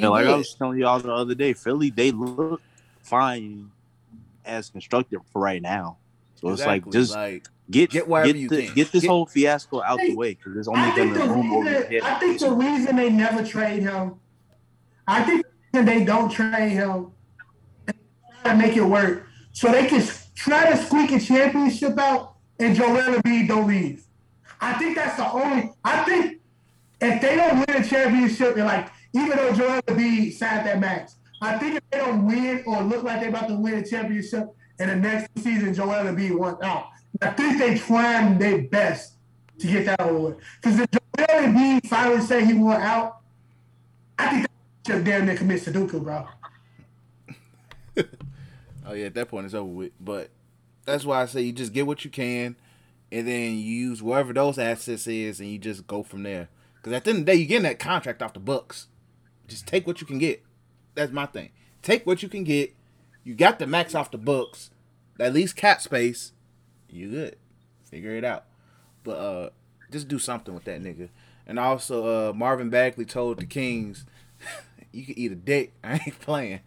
Speaker 2: You
Speaker 5: Yeah, like I was telling y'all the other day, Philly they look fine as constructed for right now. So it's like just
Speaker 2: like
Speaker 5: get
Speaker 2: get wherever
Speaker 5: get,
Speaker 2: you
Speaker 5: the, get this
Speaker 2: Get-
Speaker 5: whole fiasco out the way because there's only
Speaker 3: I think
Speaker 5: gonna
Speaker 3: the
Speaker 5: room over your head.
Speaker 3: I think the reason they never trade him, I think the they don't trade him, try to make it work so they can try to squeak a championship out and Joel Embiid don't leave. I think that's the only. I think if they don't win a championship, and like even though Joel Embiid signed that max, I think if they don't win or look like they're about to win a championship in the next season, Joel Embiid wants out. I think they trying their best to get that with. Because if Joel Embiid finally say he want out, I think that should damn near commit Sudoku, bro. <laughs>
Speaker 2: Oh yeah, at that point it's over with. But that's why I say you just get what you can, and then you use wherever those assets is, and you just go from there. Because at the end of the day, you're getting that contract off the books. Just take what you can get. That's my thing. Take what you can get. You got the max off the books. At least cap space. You good. Figure it out. But uh, just do something with that nigga. And also, uh, Marvin Bagley told the Kings, <laughs> "You can eat a dick. <laughs> I ain't playing.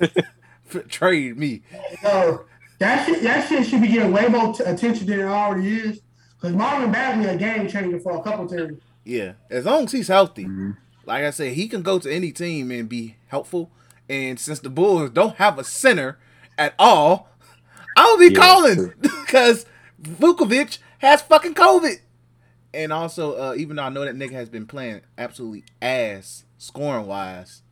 Speaker 2: <laughs> Trade me."
Speaker 3: Yo, that shit, that shit should be getting way more t- attention than it already is. Because Marvin Bagley a game changer for a couple teams.
Speaker 2: Yeah, as long as he's healthy.
Speaker 5: Mhm.
Speaker 2: Like I said, he can go to any team and be helpful. And since the Bulls don't have a center at all, I'll be
Speaker 5: Yeah,
Speaker 2: calling because <laughs> Vucevic has fucking COVID. And also, uh, even though I know that nigga has been playing absolutely ass scoring wise,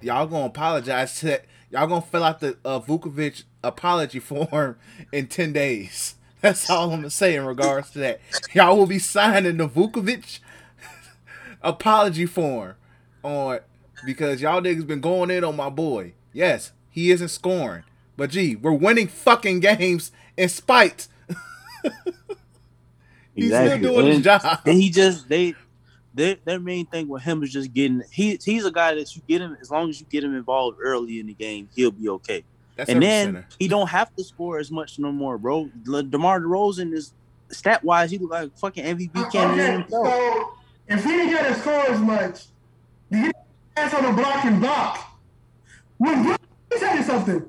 Speaker 2: y'all gonna apologize to that. Y'all gonna fill out the uh, Vucevic apology form <laughs> in ten days. That's all I'm gonna say in regards to that. Y'all will be signing the Vukovic apology form on because y'all niggas been going in on my boy. Yes, he isn't scoring, but gee, we're winning fucking games in spite. <laughs> He's
Speaker 5: Exactly.
Speaker 2: still doing his job.
Speaker 5: And he just they their their main thing with him is just getting he he's a guy that you get him as long as you get him involved early in the game, he'll be okay.
Speaker 2: That's
Speaker 5: and then
Speaker 2: center.
Speaker 5: he don't have to score as much no more, bro. Le- DeMar DeRozan is stat wise, he look like a fucking MVP candidate
Speaker 3: Okay,
Speaker 5: himself.
Speaker 3: If he didn't get to score as much, you get ass on the block and block. When Brook, let me tell you something.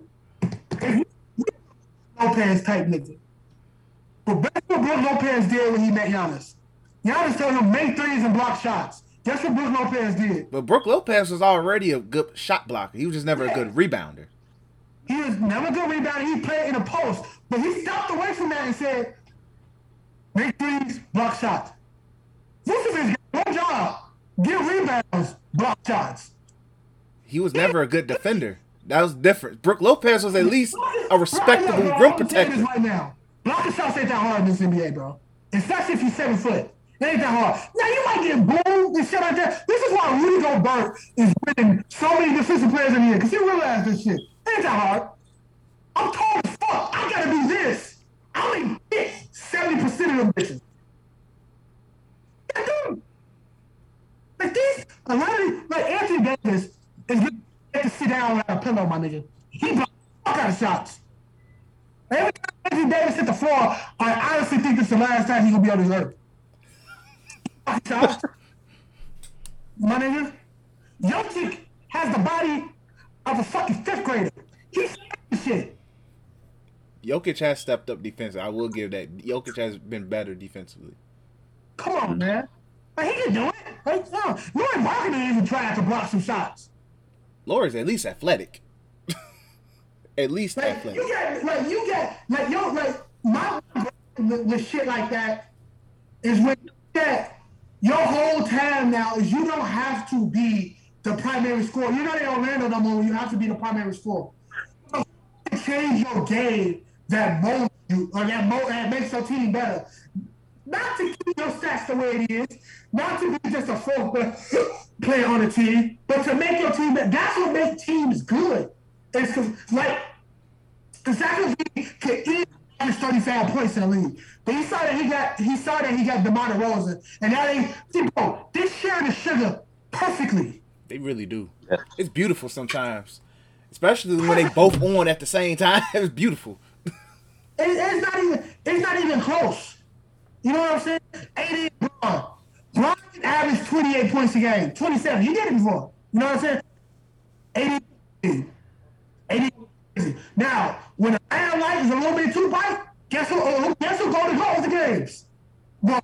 Speaker 3: If you Lopez type nigga, but that's what Brook Lopez did when he met Giannis. Giannis told him make threes and block shots. That's what Brook Lopez did.
Speaker 2: But Brook Lopez was already a good shot blocker. He was just never a good rebounder.
Speaker 3: He was never a good rebounder. He played in a post, but he stepped away from that and said, "Make threes, block shots." Vucevic got one job: get rebounds, block shots.
Speaker 2: He was never a good defender. That was different. Brook Lopez was at least a
Speaker 3: Right,
Speaker 2: respectable
Speaker 3: bro,
Speaker 2: rim
Speaker 3: I'm saying this
Speaker 2: protector.
Speaker 3: Right now, blocking shots ain't that hard in this NBA, bro. Especially if you're seven foot. It ain't that hard. Now you might get booed and shit like that. This is why Rudy Gobert is winning so many defensive players in the year because he realized this shit. It ain't that hard. I'm tall as fuck. I gotta do this. I only get 70% of them bitches. Yeah, dude. Like this, a lot of like Anthony Davis is getting to sit down without a pillow, my nigga. He blocked all kind of shots. Every time Anthony Davis hit the floor, I honestly think this is the last time he's gonna be on this earth. <laughs> My nigga, Jokic has the body of a fucking fifth grader. He's shit.
Speaker 2: Jokic has stepped up defensively. I will give that. Jokic has been better defensively.
Speaker 3: Come on, man. Like, he can do it. Like, no, Lauri Markkanen even tried to block some shots.
Speaker 2: Laura's at least athletic. <laughs> at least
Speaker 3: Like
Speaker 2: athletic.
Speaker 3: you get, like you get, like yo, like my with, with shit like that is when you get your whole time now is you don't have to be the primary scorer. You're not in Orlando no more. You have to be the primary scorer. So change your game that molds you or that, mo- that makes your team better. Not to keep your stats the way it is, not to be just a four <laughs> player on a team, but to make your team better. That's what makes teams good. It's 'cause, like because Zach can easily average 35 points in the league. But he saw that he got he saw that he got DeMar DeRozan. And now they see, bro, they share the sugar perfectly.
Speaker 2: They really do. It's beautiful sometimes. Especially when they both on at the same time. <laughs> It's beautiful.
Speaker 3: It, it's not even it's not even close. You know what I'm saying? 80 Bron. Bron averaged 28 points a game. 27. He did it before. You know what I'm saying? 80. 80. Now, when a man light is a little bit too bright, guess who uh, guess who go to close the games? Well,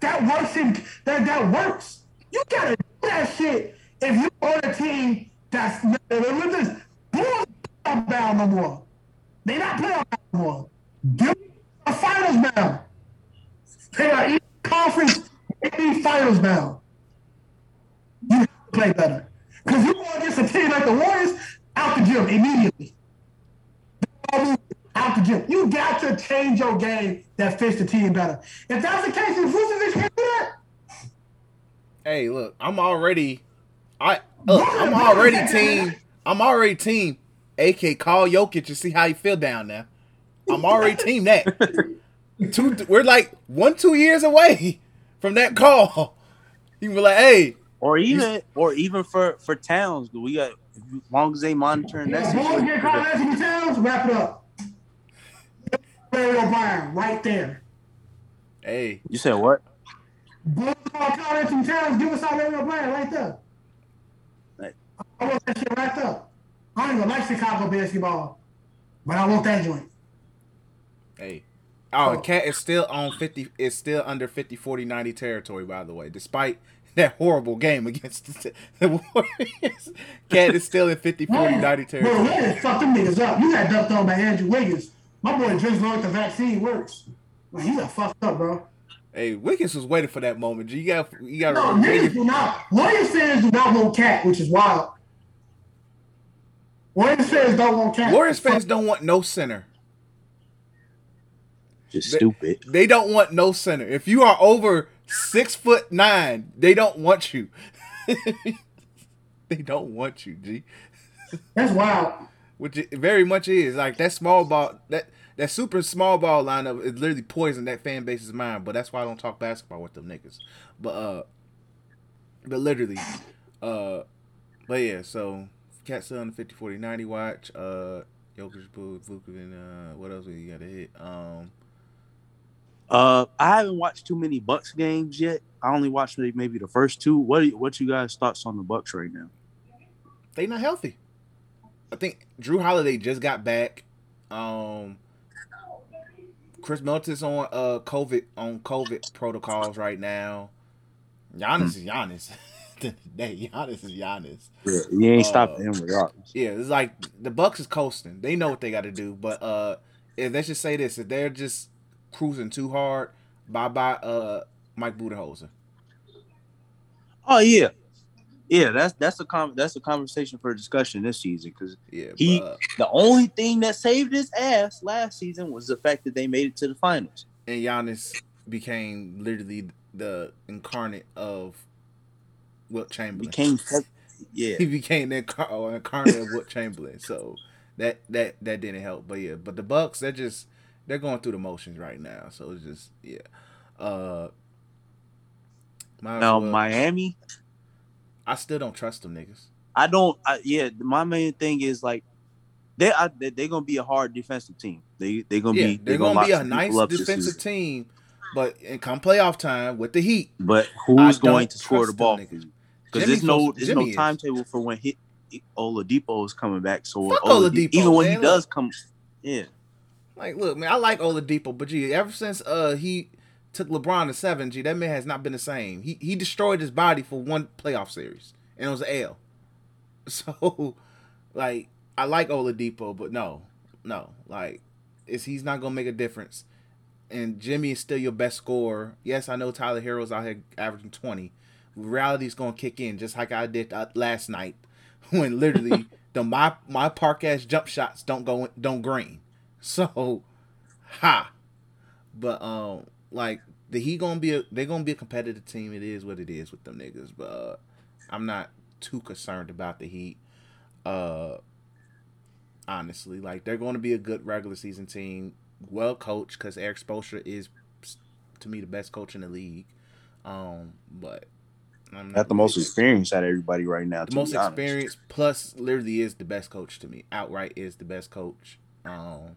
Speaker 3: that works in that that works. You gotta do that shit if you on a team that's not bound no more. They not playing no more. Give finals bound. They are East conference any finals bound. You have to play better. Because you go against a team like the Warriors, out the gym immediately. Out the gym. You got to change your game that fits the team better. If that's the case, if Vucevic can do that,
Speaker 2: Hey, look, I'm already I look, I'm already team I'm already team AK call Jokic and see how you feel down there. I'm already team that. Two we're like one, two years away from that call. You can be like, hey,
Speaker 5: Or even or even for for towns, we got as long as they monitoring that
Speaker 3: Bulls
Speaker 5: situation.
Speaker 3: get Karl-Anthony Towns, wrap it up. Larry O'Brien, right there.
Speaker 2: hey,
Speaker 5: You said what?
Speaker 3: Bulls call Karl-Anthony Towns, give us our Larry O'Brien right there.
Speaker 5: Right.
Speaker 3: I want that shit right there. I don't even like Chicago basketball, but I want that joint.
Speaker 2: Hey. Oh, and Cat is still on 50 is still under 50 40 90 territory by the way, despite <laughs> that horrible game against the, <laughs> the Warriors. Cat is still in 50 40 90
Speaker 3: Bro,
Speaker 2: territory.
Speaker 3: Wiggins fucked them niggas up. You got dunked on by Andrew Wiggins. My boy just learned the vaccine works. Like, he got fucked up, bro.
Speaker 2: Hey, Wiggins was waiting for that moment. You got you got
Speaker 3: No, niggas do not. Warriors fans do not want cat, which is wild. Warriors fans don't want cat.
Speaker 2: Warriors fans don't want no center.
Speaker 5: Just
Speaker 2: They-
Speaker 5: stupid.
Speaker 2: They don't want no center. If you are over six foot nine, they don't want you. <laughs> they don't want you, G.
Speaker 3: That's wild.
Speaker 2: Which it very much is. Like that small ball that that super small ball lineup is literally poisoned that fan base's mind. But that's why I don't talk basketball with them niggas. But uh but literally, uh but yeah, so Cat on the 50 40 90 watch. Uh, Jokic, Vucevic, uh, what else we got to hit? Um,
Speaker 5: Uh, I haven't watched too many Bucks games yet. I only watched maybe, maybe the first two. What are, what you guys thoughts on the Bucks right now?
Speaker 2: they not healthy. I think Jrue Holiday just got back. Um, Khris Middleton's on uh COVID on COVID protocols right now. Giannis is Giannis. <laughs> Day Giannis is Giannis.
Speaker 5: Yeah, you ain't
Speaker 2: Uh,
Speaker 5: stopping him regardless.
Speaker 2: Yeah, it's like the Bucks is coasting. They know what they got to do, but uh, if let's just say this: if they're just cruising too hard, bye bye, uh, Mike Budenholzer.
Speaker 5: Oh yeah, yeah. That's that's a con- that's a conversation for discussion this season because
Speaker 2: Yeah,
Speaker 5: He-
Speaker 2: but, uh,
Speaker 5: the only thing that saved his ass last season was the fact that they made it to the finals.
Speaker 2: and Giannis became literally the incarnate of Wilt Chamberlain.
Speaker 5: Became <laughs> yeah.
Speaker 2: he became that incar- incarnate of Wilt Chamberlain. So that that that didn't help. But yeah, but the Bucks they're just they're going through the motions right now. So it's just yeah. Uh,
Speaker 5: Now
Speaker 2: well-
Speaker 5: Miami,
Speaker 2: I still don't trust them niggas.
Speaker 5: I don't. I, yeah, my main thing is like they I, they they're gonna be a hard defensive team. They they're gonna
Speaker 2: Yeah,
Speaker 5: be
Speaker 2: they're
Speaker 5: gonna
Speaker 2: gonna be a nice
Speaker 5: people up this
Speaker 2: defensive team, but in come playoff time with the Heat,
Speaker 5: But who's
Speaker 2: don't
Speaker 5: going to score the ball? Because there's no there's
Speaker 2: Jimmy
Speaker 5: no timetable for when hit Oladipo is coming back. So
Speaker 2: Fuck
Speaker 5: Oladipo,
Speaker 2: Oladipo,
Speaker 5: even when
Speaker 2: man,
Speaker 5: he does come, yeah,
Speaker 2: Like, look, man, I like Oladipo, but gee, ever since uh he took LeBron to seven, gee, that man has not been the same. He he destroyed his body for one playoff series, and it was an L. <laughs> So, like, I like Oladipo, but no, no, like, is he's not gonna make a difference. And Jimmy is still your best scorer. Yes, I know Tyler Herro's out here averaging twenty. Reality's gonna kick in just like I did uh, last night, <laughs> when literally <laughs> the my my park ass jump shots don't go don't green. So, <laughs> ha. But um, like the he gonna be a they gonna be a competitive team. It is what it is with them niggas. But uh, I'm not too concerned about the Heat. Uh, honestly, like they're going to be a good regular season team, well coached because Erik Spoelstra is to me the best coach in the league. Um, but I'm
Speaker 5: got the most experienced out of everybody right now.
Speaker 2: the
Speaker 5: to
Speaker 2: most
Speaker 5: be honest.
Speaker 2: experience plus literally is the best coach to me. Outright is the best coach. Um,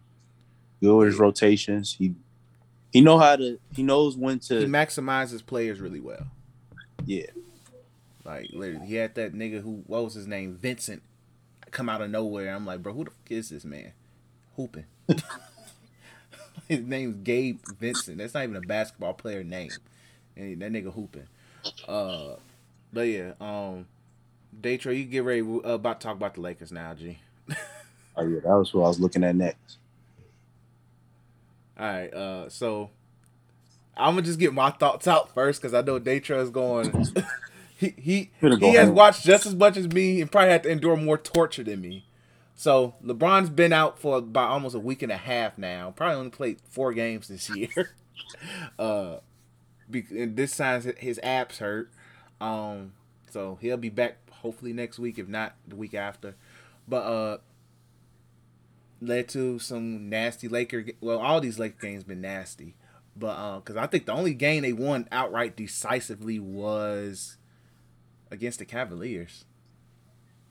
Speaker 5: Good with his rotations. He he know how to. He knows when to he
Speaker 2: maximizes players really well.
Speaker 5: Yeah,
Speaker 2: Like literally, he had that nigga who what was his name, Vincent, come out of nowhere. I'm like, bro, who the fuck is this man? Hooping. <laughs> his name's Gabe Vincent. That's not even a basketball player name, and that nigga hooping. Uh, but yeah, um, Datrell, you get ready. We're about to talk about the Lakers now, G. <laughs>
Speaker 5: oh yeah, that was what I was looking at next.
Speaker 2: All right, uh, so I'm gonna just get my thoughts out first because I know Datrell is going. <coughs> he he he has watched just as much as me and probably had to endure more torture than me. So LeBron's been out for about almost a week and a half now. Probably only played four games this year. <laughs> uh, be, and this time his abs hurt. Um, so he'll be back hopefully next week, if not the week after. But uh, led to some nasty Laker. Well, all these Laker games been nasty, but because I think the only game they won outright decisively was against the Cavaliers,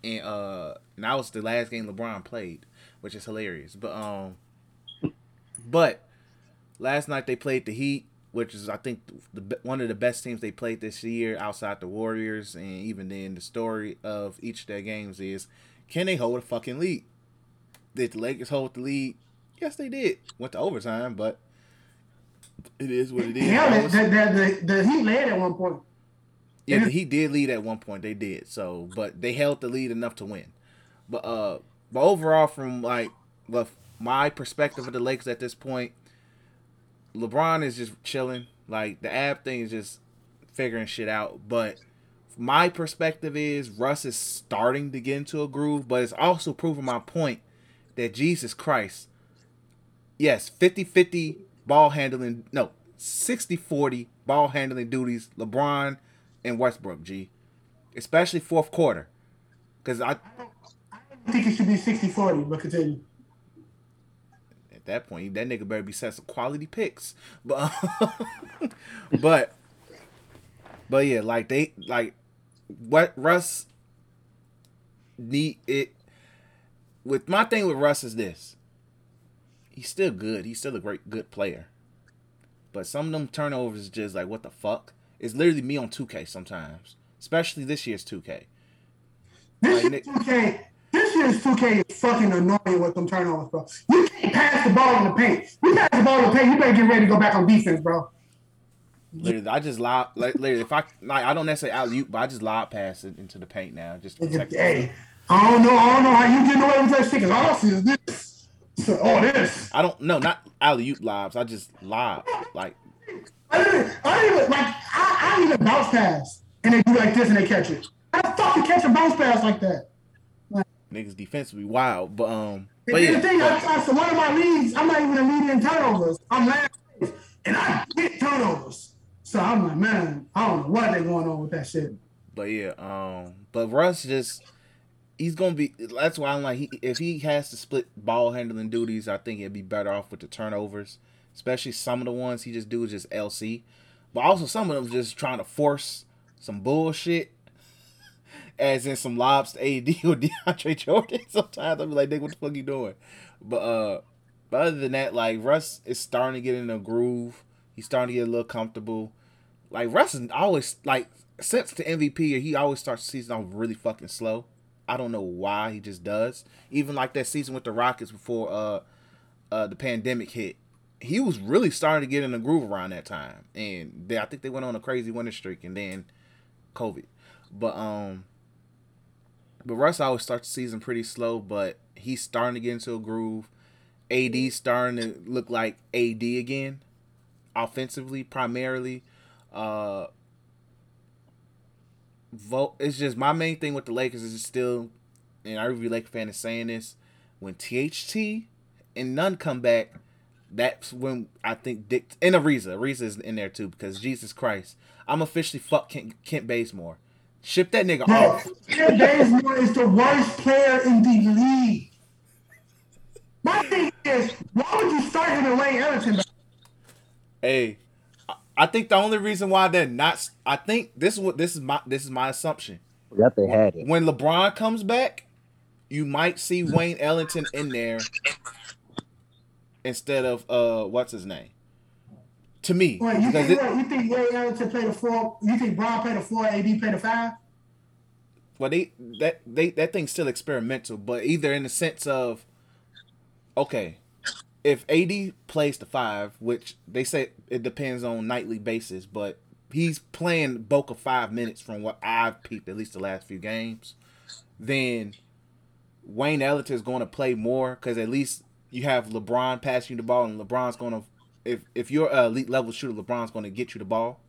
Speaker 2: and uh, and that was the last game LeBron played, which is hilarious. But um, but last night they played the Heat, which is I think the one of the best teams they played this year outside the Warriors, and even then the story of each of their games is can they hold a fucking lead? Did the Lakers hold the lead? Yes, they did. Went to overtime, but it is what it is.
Speaker 3: Hell,
Speaker 2: That
Speaker 3: the, the, the, the Heat led at one point.
Speaker 2: yeah, he did lead at one point. They did so, but they held the lead enough to win. But uh, but overall, from like my perspective of the Lakers at this point, LeBron is just chilling. Like the ab thing is just figuring shit out. But my perspective is Russ is starting to get into a groove, but it's also proving my point that Jesus Christ, yes, 50-50 ball handling, no, 60-40 ball handling duties, LeBron and Westbrook, G. Especially fourth quarter. Because I
Speaker 3: I think it should be 60-40, but continue.
Speaker 2: at that point, that nigga better be set some quality picks. <laughs> But but but yeah, like they like what Russ need it. With my thing with Russ is this. He's still good. He's still a great good player. But some of them turnovers is just like what the fuck. It's literally me on 2K sometimes, especially this year's 2K.
Speaker 3: This
Speaker 2: Like,
Speaker 3: year's 2K, this year's 2K is fucking annoying with them turnovers, bro. You can't pass the ball in the paint. You pass the ball in the paint, you better get ready to go back on defense, bro.
Speaker 2: Literally, I just lob. Like, literally, if I like, I don't necessarily alley oop, but I just lob pass it into the paint now, just to protect.
Speaker 3: Hey, I don't know, I don't know how you getting away with that shit. Cause all I see is this. So, oh, this.
Speaker 2: I don't know. not alley oop lobs. I just lob. Like
Speaker 3: I didn't, I didn't like, I, I even bounce pass. And they do like this and they catch it. How the fuck you catch a bounce pass like that?
Speaker 2: niggas defensively wild, but um, but yeah,
Speaker 3: the thing, I, I, so one of my leagues, I'm not even a leader in turnovers. I'm last place, and I get turnovers. So I'm like, man, I don't know what they going on with that shit.
Speaker 2: but yeah, um, but Russ just he's gonna be. That's why I'm like, he, if he has to split ball handling duties, I think he'd be better off with the turnovers, especially some of the ones he just do is just LC, but also some of them just trying to force some bullshit. <laughs> As in some lobs to AD <laughs> or DeAndre Jordan. <laughs> Sometimes I'll be like, nigga, what the fuck you doing? But uh but other than that, like Russ is starting to get in a groove. He's starting to get a little comfortable. Like Russ is always like since the MVP, he always starts the season off really fucking slow. I don't know why he just does. Even like that season with the Rockets before uh uh the pandemic hit, he was really starting to get in a groove around that time. And they, I think they went on a crazy winning streak and then COVID. But um but Russ always starts the season pretty slow, but he's starting to get into a groove. AD starting to look like AD again, offensively primarily. Uh, vote. It's just my main thing with the Lakers is still, and every Laker fan is saying this: when THT and Nunn come back, that's when I think Dick and Ariza, Ariza is in there too because Jesus Christ, I'm officially fuck Kent, Kent Bazemore. Ship that nigga
Speaker 3: Bro,
Speaker 2: off.
Speaker 3: Kent Bazemore is the worst player in the league. My thing is, why would you start him and Wayne Ellington?
Speaker 2: Hey, I- I think the only reason why they're not, I think this is what this is my this is my assumption.
Speaker 5: That they had it.
Speaker 2: When LeBron comes back, you might see Wayne Ellington in there instead of uh what's his name. To me,
Speaker 3: Wait, you
Speaker 2: because
Speaker 3: think,
Speaker 2: it,
Speaker 3: you think Wayne Ellington played the four? You think Bron played the four? AD played the five?
Speaker 2: well they that they that thing's still experimental, but either in the sense of okay, if AD plays the five, which they say it depends on nightly basis, but he's playing bulk of five minutes from what I've peeped at least the last few games, then Wayne Ellington is going to play more because at least you have LeBron passing you the ball, and LeBron's going to if if you're an elite level shooter, LeBron's going to get you the ball.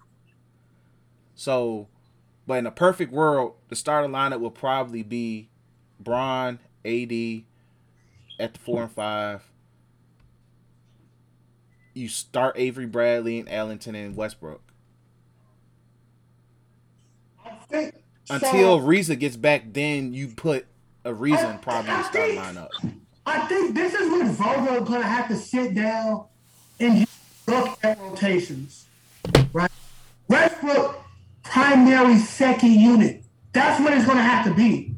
Speaker 2: So, but in a perfect world, the starting lineup will probably be Bron, AD at the four and five. You start Avery Bradley and Ellington and Westbrook
Speaker 3: I think
Speaker 2: until Reza gets back. Then you put Ariza probably in the starting lineup.
Speaker 3: I think this is when Vogel gonna have to sit down and look at rotations, right? Westbrook primary second unit. That's what it's gonna have to be.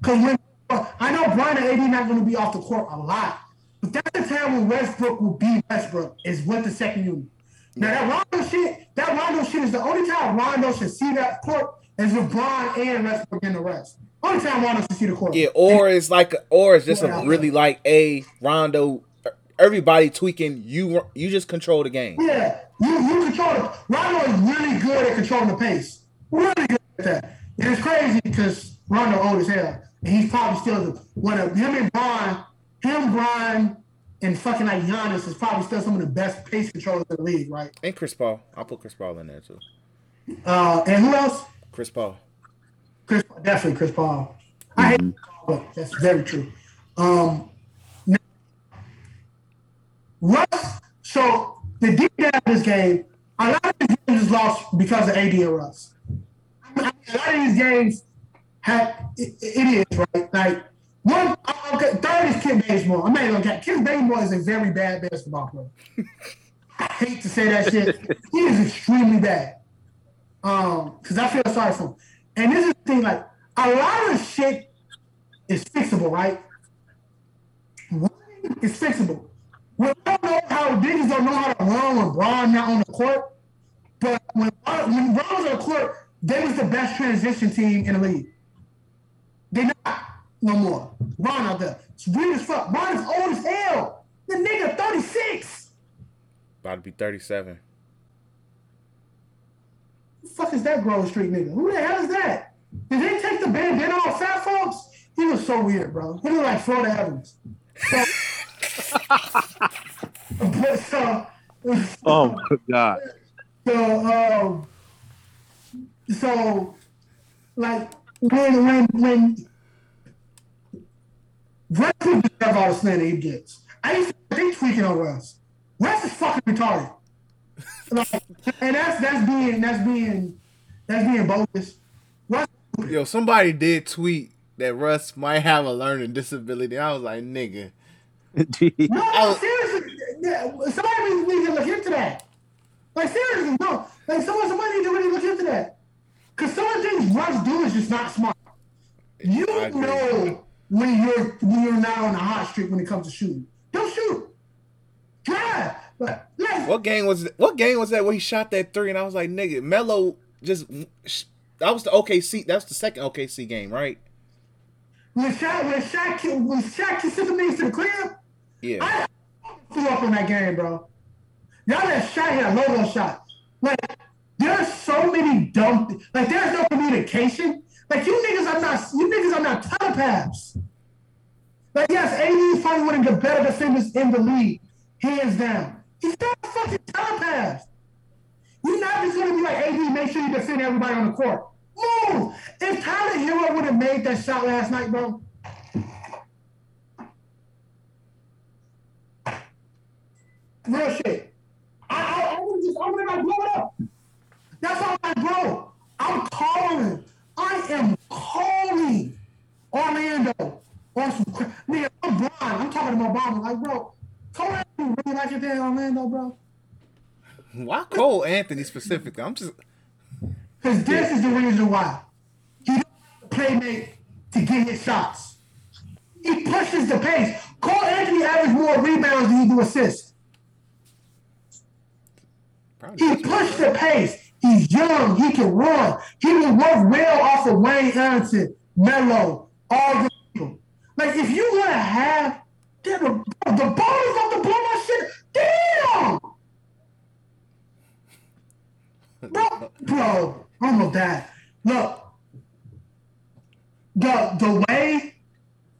Speaker 3: Because when I know Brian and AD not gonna be off the court a lot, that's the time when Westbrook will be Westbrook is with the second unit. Now that Rondo shit, that Rondo shit is the only time Rondo should see that court is with Brian and Westbrook in the rest. Only time Rondo should see the court.
Speaker 2: Yeah, or it's like, or it's just
Speaker 3: Yeah.
Speaker 2: a really like a Rondo. Everybody tweaking. You you just control the game.
Speaker 3: Yeah, you you control it. Rondo is really good at controlling the pace. Really good at that. And it's crazy because Rondo old as hell. And he's probably still the one of him and Brian, him, Brian, and fucking like Giannis is probably still some of the best pace controllers in the league, right?
Speaker 2: And Chris Paul. I'll put Chris Paul in there too.
Speaker 3: Uh, and who else?
Speaker 2: Chris Paul.
Speaker 3: Chris, Paul definitely Chris Paul. I hate Paul, but that's very true. Um, now, Russ. So the deep down of this game, a lot of these games is lost because of AD and Russ. I mean, a lot of these games have it, it is right. Like one, okay, third is Kent Bazemore. I'm not even gonna Kent Bazemore is a very bad basketball player. <laughs> I hate to say that shit. He is extremely bad. Um, because I feel sorry for him. And this is the thing, like a lot of shit is fixable, right? Is fixable. We don't know how niggas don't know how to run when Bron not on the court. But when when Bron was on the court, they was the best transition team in the league. They not no more. Bron out there. It's weird as fuck. Bron is old as hell. The nigga 36.
Speaker 2: About to be 37.
Speaker 3: the fuck is that Grove Street nigga? Who the hell is that? Did they take the bandana off fat folks? He was so weird, bro. He looked like Florida Evans. So, but <laughs> so, <laughs>
Speaker 5: Oh my god.
Speaker 3: so, um, so, like when when when Russ would deserve all the slander he gets. I used to think tweaking on Russ. Russ is fucking retarded. Like, and that's that's being that's being that's being bogus. Russ,
Speaker 2: Yo, somebody did tweet that Russ might have a learning disability. I was like, nigga. <laughs>
Speaker 3: no,
Speaker 2: Oh.
Speaker 3: seriously, somebody needs need to look into that. Like seriously, no, like someone somebody need to really look into that. Cause some of the things Russ do is just not smart. You
Speaker 2: I agree.
Speaker 3: know when you're when you're not on a hot streak when it comes to shooting. Don't shoot. Drive. But like,
Speaker 2: What game was what game was that where he shot that three and I was like, nigga, Melo just that was the OKC that's the second OKC game, right?
Speaker 3: when Shaq when Shaq when Shaq just sent them niggas to the crib,
Speaker 2: Yeah.
Speaker 3: I threw up on that game, bro. Y'all let shot hit a logo shot. Like, there's so many dumb, like, there's no communication. Like, you niggas are not, you niggas are not telepaths. Like, yes, AD is probably one of the better defenders in the league, hands down. He's not a fucking telepath. You're not just gonna be like AD, make sure you defend everybody on the court. Move! If Tyler Herro would have made that shot last night, bro, Real shit. I, I, I would just, I would have blow it up. That's all I bro. I'm calling. I am calling Orlando on some cra- nigga. I'm blind. I'm talking to Obama. Like, bro, Cole Anthony really like it there in Orlando, bro.
Speaker 2: Why Cole Anthony specifically? I'm just
Speaker 3: Because this is the reason why. He don't have to playmate to get his shots. He pushes the pace. Cole Anthony averages more rebounds than he do assists.
Speaker 2: probably
Speaker 3: He pushed the pace. He's young. He can run. He will work well off of Wayne Ellington, Melo, all the people. Like if you want to have damn, the, the ball is to blow my shit. Damn, bro, bro, almost that. Look, the the way.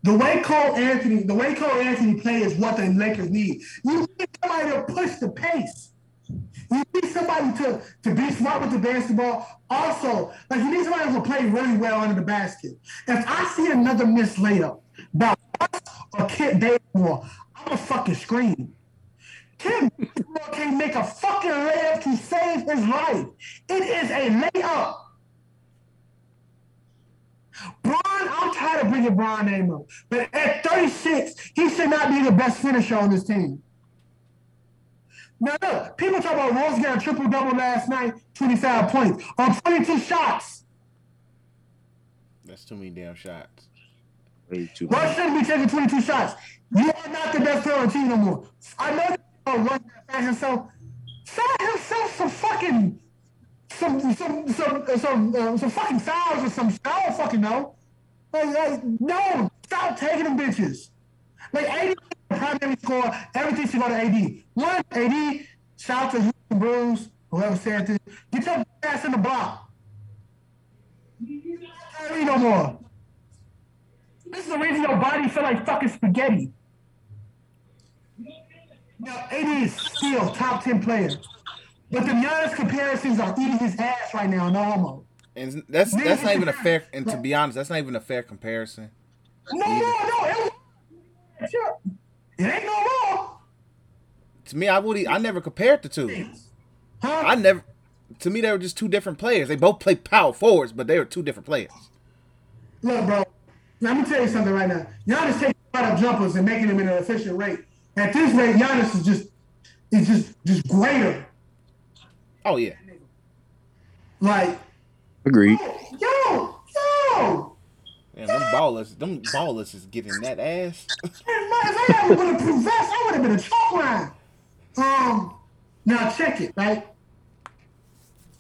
Speaker 3: The way Cole Anthony, the way Cole Anthony plays is what the Lakers need. You need somebody to push the pace. You need somebody to, to be smart with the basketball. Also, like you need somebody who will play really well under the basket. If I see another missed layup by us or Kent Bazemore, I'm a fucking scream. Kid can't make a fucking layup to save his life. It is a layup. Bron, I'm tired of bringing Bron name up, but at 36, he should not be the best finisher on this team. Now look, people talk about Rose got a triple double last night, 25 points on 22 shots.
Speaker 2: that's too many damn shots.
Speaker 5: Way too
Speaker 3: Russ
Speaker 5: much.
Speaker 3: shouldn't be taking 22 shots. You are not the best player on the team no more. I know that uh, Russ got himself. Find himself some fucking some some some some uh, some fucking fouls or some. I don't fucking know. Like, like no, stop taking them bitches. Like AD, primary score, everything should go to AD. One AD, shout out to Houston Bruce, whoever said this. Get your ass in the block. Kyrie no more. This is the reason your body feel like fucking spaghetti. Now, AD is still top 10 player. But the Giannis comparisons are eating his ass right now, no homo.
Speaker 2: And that's that's not even a fair and to be honest, that's not even a fair comparison.
Speaker 3: No, no, no. It, sure. It ain't no law.
Speaker 2: To me, I would I never compared the two.
Speaker 3: Huh?
Speaker 2: I never to me they were just two different players. They both play power forwards, but they were two different players.
Speaker 3: Look, bro. Let me tell you something right now. Giannis taking a lot of jumpers and making them at an efficient rate. At this rate, Giannis is just is just just greater.
Speaker 2: Oh yeah.
Speaker 3: Like,
Speaker 5: Agreed.
Speaker 3: yo, yo.
Speaker 2: Yeah, them ballers, them ballers is getting that ass.
Speaker 3: If I had a bulletproof vest, I would have been a chalk line. Um, now check it, right?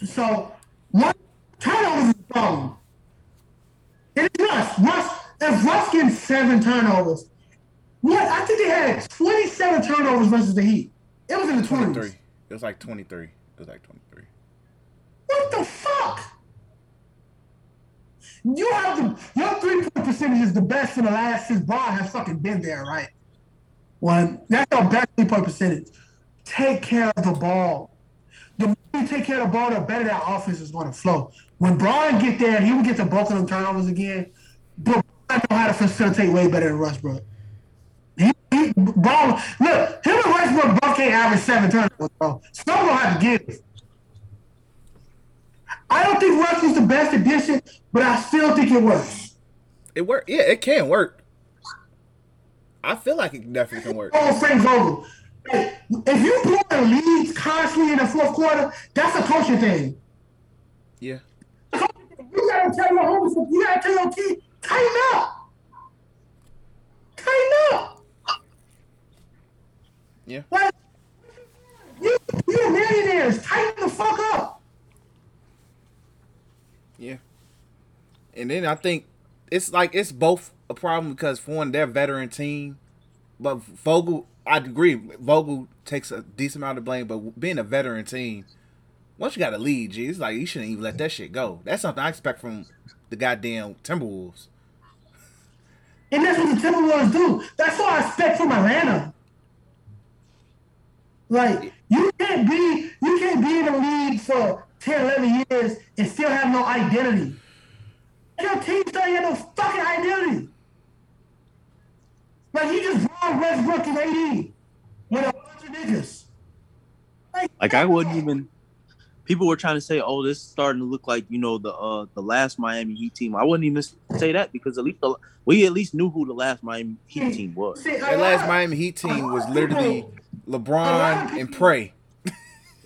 Speaker 3: So, one turnovers is a problem. It is Russ. Russ, if Russ gets seven turnovers, what? I think they had 27 turnovers versus the Heat. It was in the 20s.
Speaker 2: 23. It was like 23. It was like 23.
Speaker 3: What the fuck? You have the your three point percentage is the best in the last since Bron has fucking been there, right? One, that's your best three point percentage. Take care of the ball. The more you take care of the ball, the better that offense is going to flow. When Bron get there, he will get the bulk of them turnovers again. But Bron know how to facilitate way better than Westbrook. He, he Bron, look, him and Westbrook both can't average seven turnovers, bro. Someone have to give. I don't think Russ is the best addition, but I still think it works.
Speaker 2: It work. Yeah, it can work. I feel like it definitely can work.
Speaker 3: Oh, Frank Vogel. If you blowing leads constantly in the fourth quarter, that's a coaching thing.
Speaker 2: Yeah.
Speaker 3: You gotta tell your homies, you gotta tell your kid, tighten up. Tighten up.
Speaker 2: Yeah.
Speaker 3: Like, you, you're millionaires. Tighten the fuck up.
Speaker 2: Yeah. And then I think it's like it's both a problem because for one, they're veteran team, but Vogel, I agree, Vogel takes a decent amount of blame. But being a veteran team, once you got a lead, geez, like you shouldn't even let that shit go. That's something I expect from the goddamn Timberwolves.
Speaker 3: And that's what the Timberwolves do. That's what I expect from Atlanta. Like, you can't be you can't be in the lead for 10, 11 years and still have no identity. Your team still have no fucking identity. Like you just brought Westbrook and AD with a bunch of niggas.
Speaker 5: Like I wouldn't even. People were trying to say, "Oh, this is starting to look like you know the uh the last Miami Heat team." I wouldn't even say that because at least the, we at least knew who the last Miami Heat team was.
Speaker 3: See, a
Speaker 2: That last
Speaker 3: lot-
Speaker 2: Miami Heat team was literally
Speaker 3: a
Speaker 2: LeBron
Speaker 3: of
Speaker 2: and
Speaker 3: people-
Speaker 2: Prey.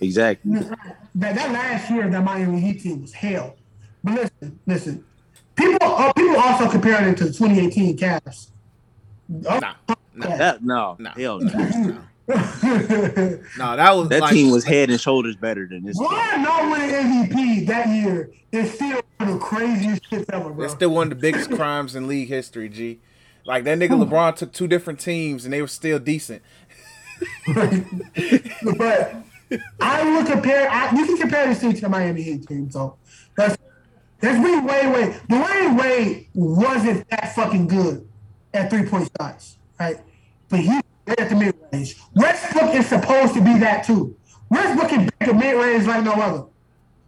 Speaker 5: Exactly.
Speaker 3: that, that last year that Miami Heat team was hell. But listen, listen. People uh, people also comparing it to the 2018 Cavs. Oh,
Speaker 2: Nah, nah,
Speaker 5: That no,
Speaker 2: nah,
Speaker 5: hell no. <laughs>
Speaker 2: nah. No, that was
Speaker 5: That
Speaker 2: like,
Speaker 5: team was head and shoulders better than this. team.
Speaker 3: Brian not winning MVP that year is still one of the craziest shit ever, bro.
Speaker 2: It's still one of the biggest <laughs> crimes in league history, G. Like that nigga LeBron took two different teams and they were still decent. <laughs>
Speaker 3: but I will compare. I, you can compare this team to the Miami Heat team. So that's that's been way, way. Dwyane Wade wasn't that fucking good at three point shots, right? But he at the mid range. Westbrook is supposed to be that too. Westbrook can break the mid range like no other.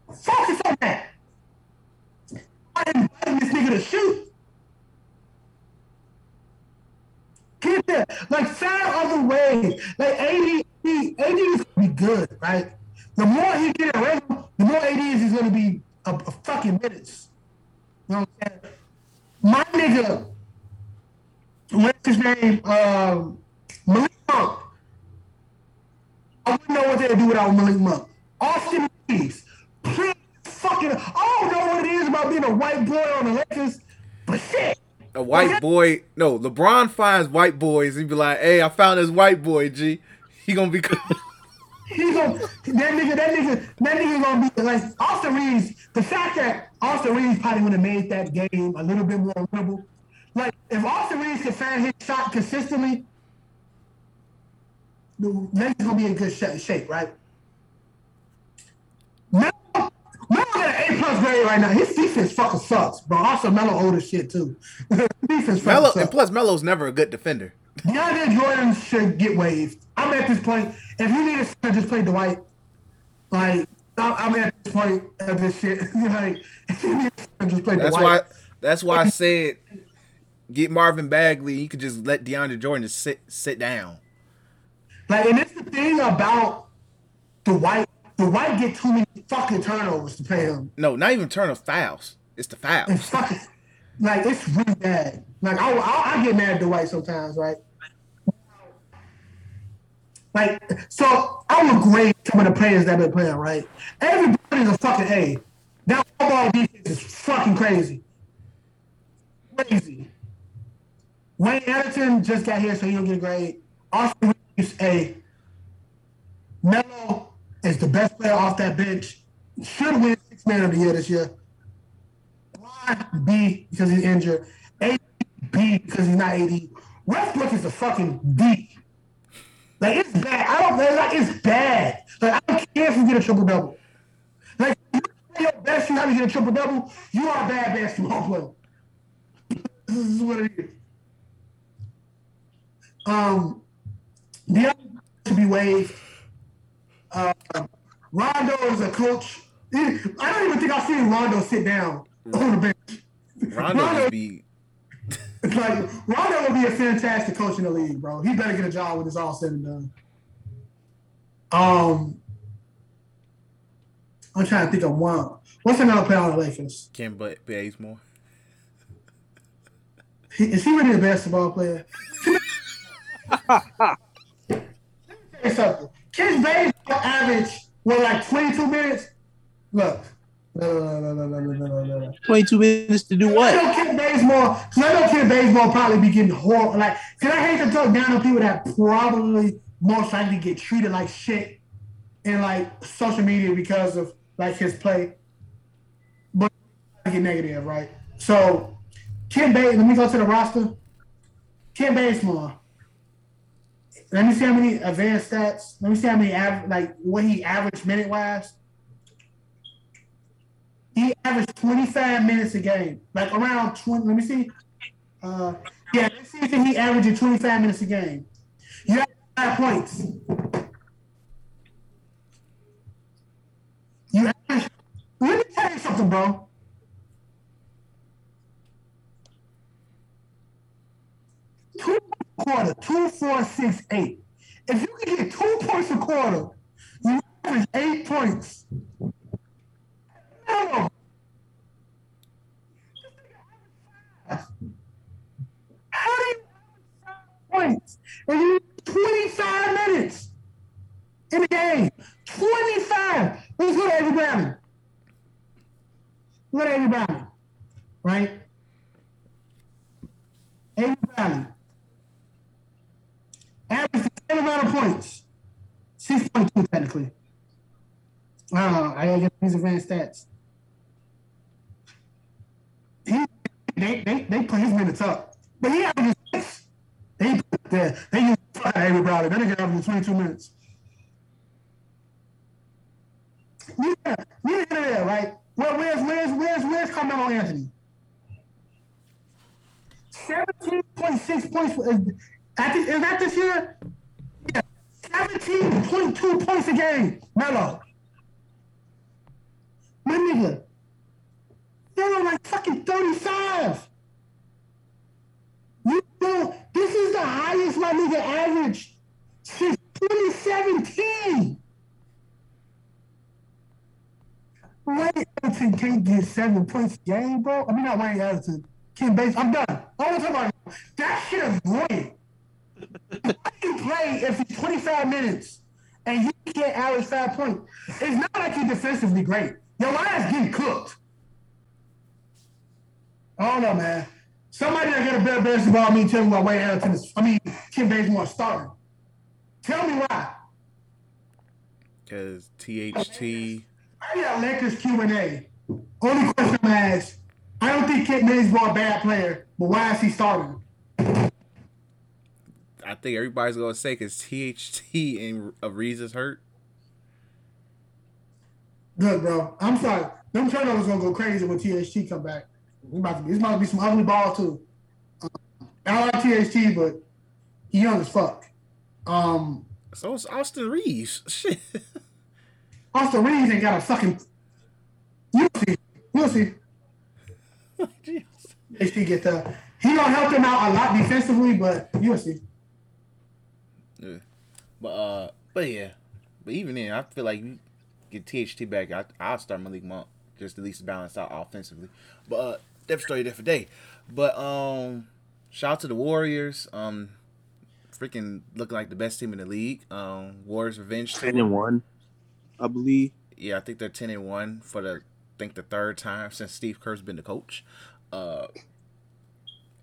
Speaker 3: Focus on that. I inviting this nigga to shoot. Get there. Like find other ways. Like AD, AD is gonna be good, right? The more he get a rhythm, the more AD is gonna be a, a fucking minutes. You know what I'm saying? My nigga, what's his name? Um, Malik Monk. I wouldn't know what they'd do without Malik Monk. Austin Reaves. Please fucking I don't know what it is about being a white boy on the Lakers, but shit.
Speaker 2: A white boy, no, LeBron finds white boys and be like, "Hey, I found this white boy, G. He gonna be cool." <laughs>
Speaker 3: He gonna that nigga, that nigga, that nigga gonna be like Austin Reaves. The fact that Austin Reaves probably would have made that game a little bit more winnable. Like if Austin Reaves can find his shot consistently, the Lakers gonna be in good sh- shape, right? Got an A plus grade right now. His defense fucking sucks, but Also, Melo old as shit too. <laughs> defense sucks.
Speaker 2: and plus Melo's never a good defender. <laughs>
Speaker 3: DeAndre Jordan should get waived. I'm at this point. If you need a center, just play Dwight. Like I'm at this point of this shit. <laughs> like you need a just play
Speaker 2: That's
Speaker 3: Dwight.
Speaker 2: why. That's why I said get Marvin Bagley. You could just let DeAndre Jordan just sit sit down.
Speaker 3: Like, and it's the thing about the white. The white get too many fucking turnovers to pay him.
Speaker 2: No, not even turn of fouls. It's the fouls.
Speaker 3: It's fucking like it's really bad. Like I, I, I get mad at the white sometimes, right? Like so, I would grade some of the players that been playing, right? Everybody's a fucking A. That ball defense is fucking crazy. crazy. Wayne Ellington just got here, so he don't get a grade. Austin Reaves, A. Melo is the best player off that bench. Should win six man of the year this year. B because he's injured. A B because he's not AD. Westbrook is a fucking D. Like it's bad. I don't like it's bad. Like I don't care if you get a triple double. Like you play your best, you have to get a triple double. You are a bad basketball player. this is what it is. Um, the other should be waived. Uh, Rondo is a coach. I don't even think I've seen Rondo sit down on the bench.
Speaker 2: Rondo just be
Speaker 3: It's <laughs> like Rondo would be a fantastic coach in the league, bro. He better get a job when it's all said and done. Um, I'm trying to think of one. What's another player on the Lakers?
Speaker 2: Bazemore.
Speaker 3: He- Is he really a basketball player? <laughs> Let me tell you something. Kids baseball average was like 22 minutes. Look. No, no, no, no, no, no, no, no.
Speaker 5: 22 minutes to do what?
Speaker 3: I know Kent Bazemore, because I know Kent Bazemore probably be getting horrible. Like, because I hate to talk down on people that probably most likely get treated like shit in like social media because of like his play. But I get negative, right? So, Kent Bazemore, let me go to the roster. Kent Bazemore, let me see how many advanced stats. Let me see how many av- like what he averaged minute wise. He averaged 25 minutes a game, like around 20. Let me see. Uh, yeah, this season he averaged 25 minutes a game. You have five points. You average, let me tell you something, bro. Quarter, two, four, six, eight. If you can get two points a quarter, you average eight points. No. How do you points and you 25 minutes in the game? 25. Let's go to Avery Browning. Look at Avery Browning, right? Avery Browning. Average the same amount of points. 6.2 technically. Uh, I gotta get these advanced stats. He, they, they, they put his minutes up. But he averages six. They put there. They use Browning. That nigga averages 22 minutes. Yeah, yeah, yeah, right. Well, where's where's where's where's Carmelo Anthony? Seventeen point six points. For, is, is that this year? Yeah, seventeen point two points a game. Melo. My nigga. Melo like fucking thirty-five. You know, this is the highest my nigga averaged since 2017. Wayne Ellington can't get seven points a game, bro. I mean, not Wayne Ellington. Ken Bates. I'm done. I want to talk about that shit is annoying. Why do you play if it's 25 minutes and you can't average five points? It's not like you're defensively great. Your ass getting cooked. I don't know, man. Somebody that got a better basketball than me tell me why Wayne Ellington is, I mean, Ken Bazemore is starting. Tell me why.
Speaker 2: Because THT.
Speaker 3: I got Lakers Q and A. Only question I'm asked. I don't think Kent Bazemore a bad player, but why is he starting?
Speaker 2: I think everybody's gonna say because THT and Ariza's hurt.
Speaker 3: Good, bro. I'm sorry. Them turnovers gonna go crazy when THT come back. To be, about to be some ugly ball too. Um, I like THT, but he young as fuck. Um,
Speaker 2: So it's Austin Reaves. <laughs> Shit.
Speaker 3: Austin Reaves ain't got a fucking. You'll see. You'll see. <laughs> THT get the. He gonna help them out a lot defensively, but you'll see.
Speaker 2: But uh, but yeah, but even then, I feel like you get THT back. I, I'll start Malik Monk just at least balance out offensively. But uh, different story, different day. But um, shout out to the Warriors. Um, freaking looking like the best team in the league. Um, Warriors revenge.
Speaker 5: 10 and 1, I believe.
Speaker 2: Yeah, I think they're ten and one for the I think the third time since Steve Kerr's been the coach. Uh,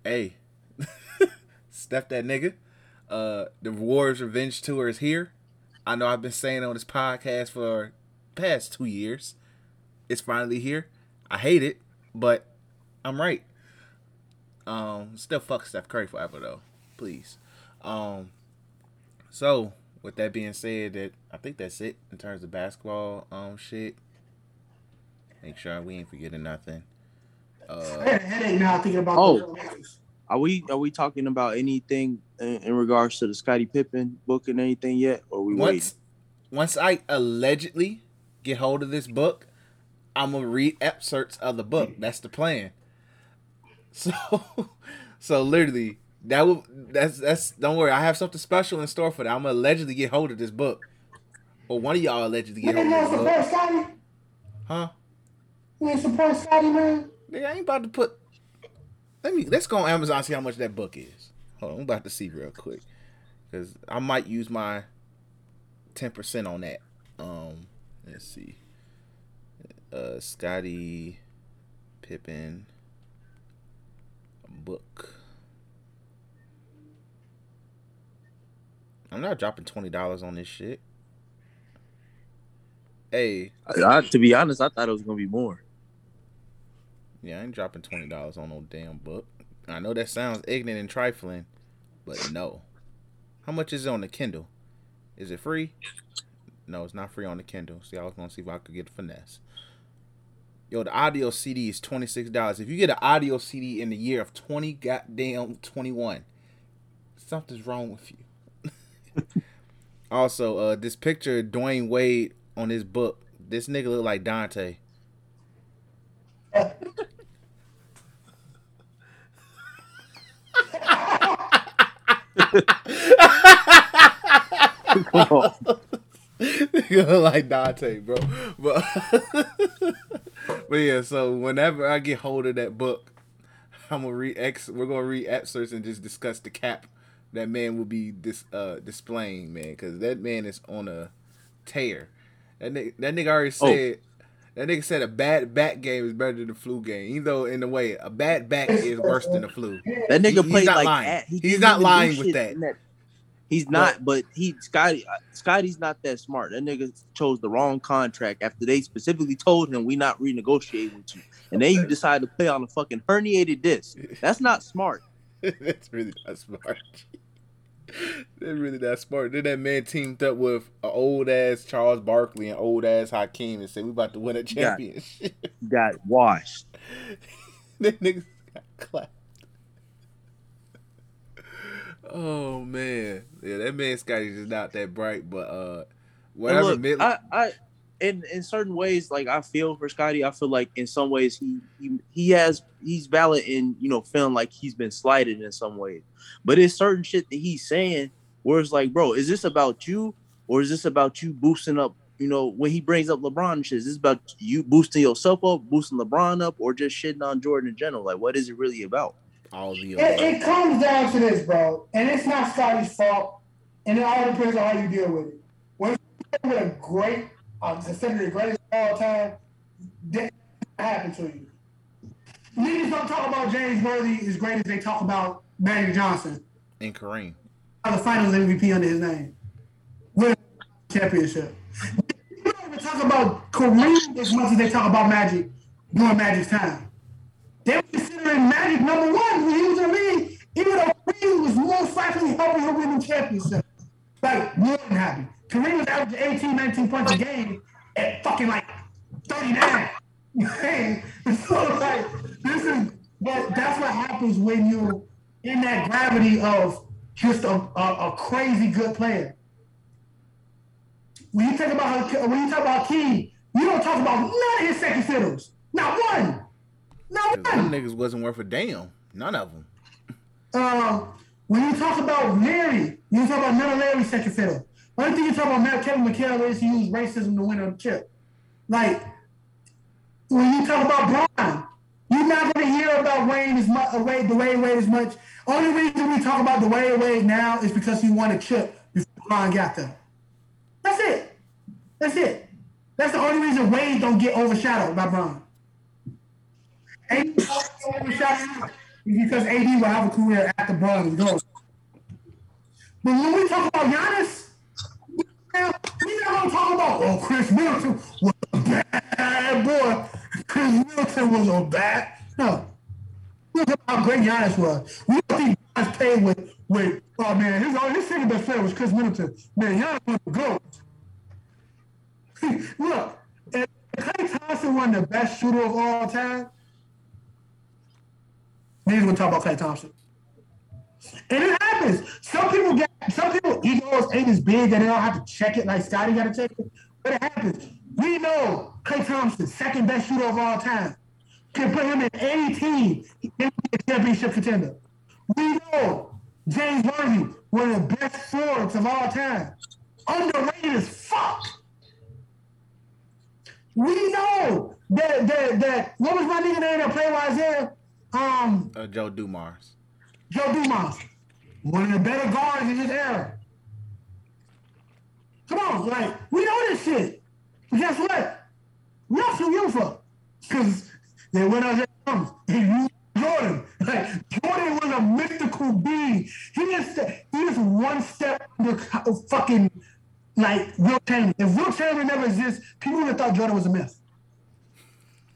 Speaker 2: Hey, <laughs> step that nigga. Uh, the Warriors Revenge Tour is here. I know I've been saying on this podcast for past two years. It's finally here. I hate it, but I'm right. Um, still fuck Steph Curry forever though. Please. Um, so with that being said, that I think that's it in terms of basketball um shit. Make sure we ain't forgetting nothing.
Speaker 3: I
Speaker 2: Uh, <laughs>
Speaker 3: had a headache now thinking about
Speaker 5: Oh.
Speaker 3: the
Speaker 5: Are we are we talking about anything in, in regards to the Scottie Pippen book and anything yet? Or we waiting?
Speaker 2: once once I allegedly get hold of this book, I'm gonna read excerpts of the book. That's the plan. <laughs> So, so literally, that will that's that's don't worry. I have something special in store for that. I'm gonna allegedly get hold of this book, or one of y'all allegedly get
Speaker 3: Nigga,
Speaker 2: hold
Speaker 3: you
Speaker 2: of
Speaker 3: ain't
Speaker 2: this book,
Speaker 3: Scottie?
Speaker 2: huh?
Speaker 3: You ain't support Scottie, man?
Speaker 2: Nigga, I ain't about to put. Let me let's go on Amazon see how much that book is. Hold on, I'm about to see real quick, cause I might use my ten percent on that. Um, let's see. Uh, Scottie Pippen book. I'm not dropping twenty dollars on this shit. Hey,
Speaker 5: I, I- to be honest, I thought it was gonna be more.
Speaker 2: Yeah, I ain't dropping twenty dollars on no damn book. I know that sounds ignorant and trifling, but no. How much is it on the Kindle? Is it free? No, it's not free on the Kindle. See, I was gonna see if I could get a finesse. Yo, the audio CD is twenty six dollars. If you get an audio CD in the year of twenty goddamn twenty one, something's wrong with you. <laughs> also, uh, this picture of Dwyane Wade on his book. This nigga look like Dante. <laughs>
Speaker 5: Come on.
Speaker 2: you look like Dante, bro. But <laughs> but yeah, so whenever I get hold of that book, I'm gonna read ex. We're gonna read excerpts and just discuss the cap that man will be dis uh displaying, man, because that man is on a tear. That nigga, that nigga already
Speaker 5: Oh.
Speaker 2: Said. That nigga said a bad back game is better than the flu game. Even though in a way, a bad back is worse than the flu.
Speaker 5: That nigga
Speaker 2: He's
Speaker 5: played
Speaker 2: not
Speaker 5: like
Speaker 2: lying.
Speaker 5: at- he
Speaker 2: He's
Speaker 5: didn't
Speaker 2: not
Speaker 5: even do
Speaker 2: lying with
Speaker 5: shit
Speaker 2: that.
Speaker 5: He's not, but he Scottie uh, Scottie's not that smart. That nigga chose the wrong contract after they specifically told him we not renegotiating with you, and then you decide to play on a fucking herniated disc. <laughs> That's not smart.
Speaker 2: That's really not smart. That's really not smart. Then that man teamed up with an old ass Charles Barkley and old ass Hakeem and said we about to win a championship. <laughs>
Speaker 5: Got washed. <laughs>
Speaker 2: that niggas got clapped. Oh man, yeah, that man Scottie's just not that bright, but uh, whatever.
Speaker 5: look,
Speaker 2: mid-
Speaker 5: I, I, in in certain ways, like I feel for Scottie. I feel like in some ways he he, he has he's valid in you know feeling like he's been slighted in some ways, but it's certain shit that he's saying where it's like, bro, is this about you or is this about you boosting up? You know, when he brings up LeBron and shit, is this about you boosting yourself up, boosting LeBron up, or just shitting on Jordan in general? Like, what is it really about?
Speaker 2: all the
Speaker 3: It, it comes down to this, bro, and it's not Scottie's fault, and it all depends on how you deal with it. When you're with a great, uh, considered the greatest of all time, that happened to you. Niggas don't talk about James Worthy as great as they talk about Magic Johnson,
Speaker 2: and Kareem.
Speaker 3: the Finals MVP under his name, with championship. You don't even talk about Kareem as much as they talk about Magic during Magic's time. They were considering Magic number one when he was in league, even though Kareem was most likely helping him win the championship. Like, more than happy. Kareem was averaging 18, 19 points a game at fucking like 39. <laughs> Hey, so like, this is, but that's what happens when you're in that gravity of just a, a, a crazy good player. When you talk about when you talk about Key, you don't talk about none of his second fiddles. Not one. Not
Speaker 2: 'Cause them
Speaker 3: one.
Speaker 2: niggas wasn't worth a damn. None of them.
Speaker 3: Uh, when you talk about Larry, you talk about none of Larry's second fiddle. Only thing you talk about Matt Kevin McHale is he used racism to win on a chip. Like when you talk about Bron, you're not going to hear about Wayne as much, uh, Wade, Dwyane Wade as much. Only reason we talk about Dwyane Wade now is because he won a chip before Bron got there. That's it. That's it. That's the only reason Wade don't get overshadowed by Bron. And he overshadowed because AD will have a career after is gone. But when we talk about Giannis, we're not gonna talk about oh Khris Middleton was a bad boy. Khris Middleton was a bad no. Look at how great Giannis was. We don't think Giannis played with with oh man, his oh, his second best player was Khris Middleton. Man, Giannis was the goat. <laughs> Look, if Klay Thompson won the best shooter of all time, niggas gonna talk about Klay Thompson. And it happens. Some people get some people egos ain't as big that they don't have to check it like Scottie gotta check it. But it happens. We know Klay Thompson, second best shooter of all time. Can put him in any team, he can be a championship contender. We know James Worthy, one of the best forwards of all time. Underrated as fuck. We know that that that what was my nigga name that played with Isaiah? Um
Speaker 2: Uh, Joe Dumars.
Speaker 3: Joe Dumars, one of the better guards in his era. Come on, like we know this shit. But guess what? We also give a because they went out there and you Jordan. Like Jordan was a mystical being. He is he is one step under fucking like Wilt Chamberlain. If Wilt Chamberlain never exists, people would have thought Jordan was a myth.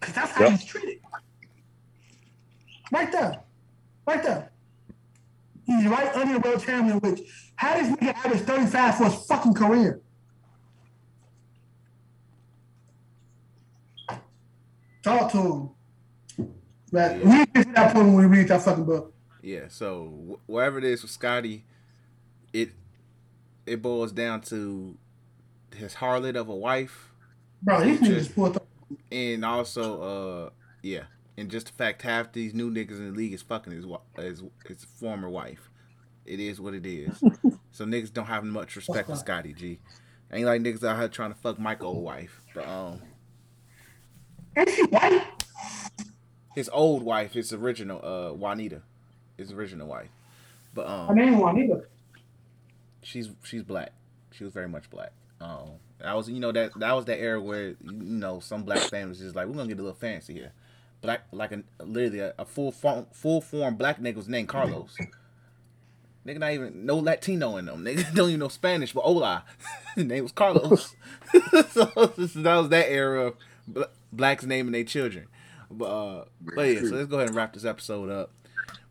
Speaker 3: Cause that's how
Speaker 5: Yep.
Speaker 3: he's treated. Right there. Right there. He's right under Wilt Chamberlain, which how does nigga average 35 for his fucking career? Talk to him. But we get to that point when we read that fucking book.
Speaker 2: Yeah, so wh- wherever it is with Scottie, it it boils down to his harlot of a wife,
Speaker 3: Bro, these niggas just pulled up.
Speaker 2: and also uh yeah, and just the fact half these new niggas in the league is fucking his his, his former wife. It is what it is. <laughs> so niggas don't have much respect for Scottie G. Ain't like niggas out here trying to fuck Mike old wife, but um his old wife, his original uh Juanita, his original wife, but um
Speaker 3: I name either.
Speaker 2: she's she's black. She was very much black. Um, that was you know that that was that era where you know some black families is like we're gonna get a little fancy here. Black like a literally a, a full form full form black nigga was named Carlos. <laughs> Nigga not even no Latino in them. <laughs> Nigga don't even know Spanish, but hola. <laughs> His name was Carlos. so this- that was that era of bl- blacks naming their children. But uh, but yeah, so let's go ahead and wrap this episode up.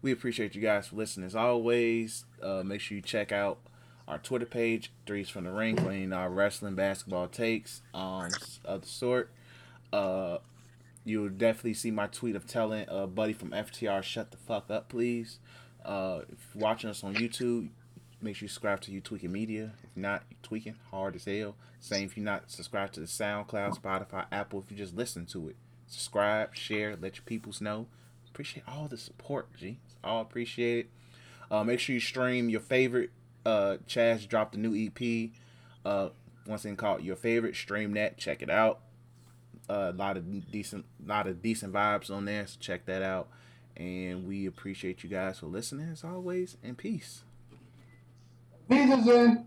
Speaker 2: We appreciate you guys for listening. As always, uh, make sure you check out our Twitter page, Threes from the Ring, for any our wrestling, basketball takes, um, of the sort. Uh, you'll definitely see my tweet of telling uh, buddy from FTR, shut the fuck up, please. Uh, if you're watching us on YouTube, make sure you subscribe to You Tweaking Media. If not, you tweaking hard as hell. Same if you're not subscribed to the SoundCloud, Spotify, Apple. If you just listen to it, subscribe, share, let your peoples know. Appreciate all the support, G. It's all appreciated. Uh, make sure you stream your favorite. Uh, Chaz dropped a new EP. Uh, once again called Your Favorite. Stream that. Check it out. Uh, a lot of decent, lot of decent vibes on there. So check that out. And we appreciate you guys for listening as always. And peace.
Speaker 3: Peace is in.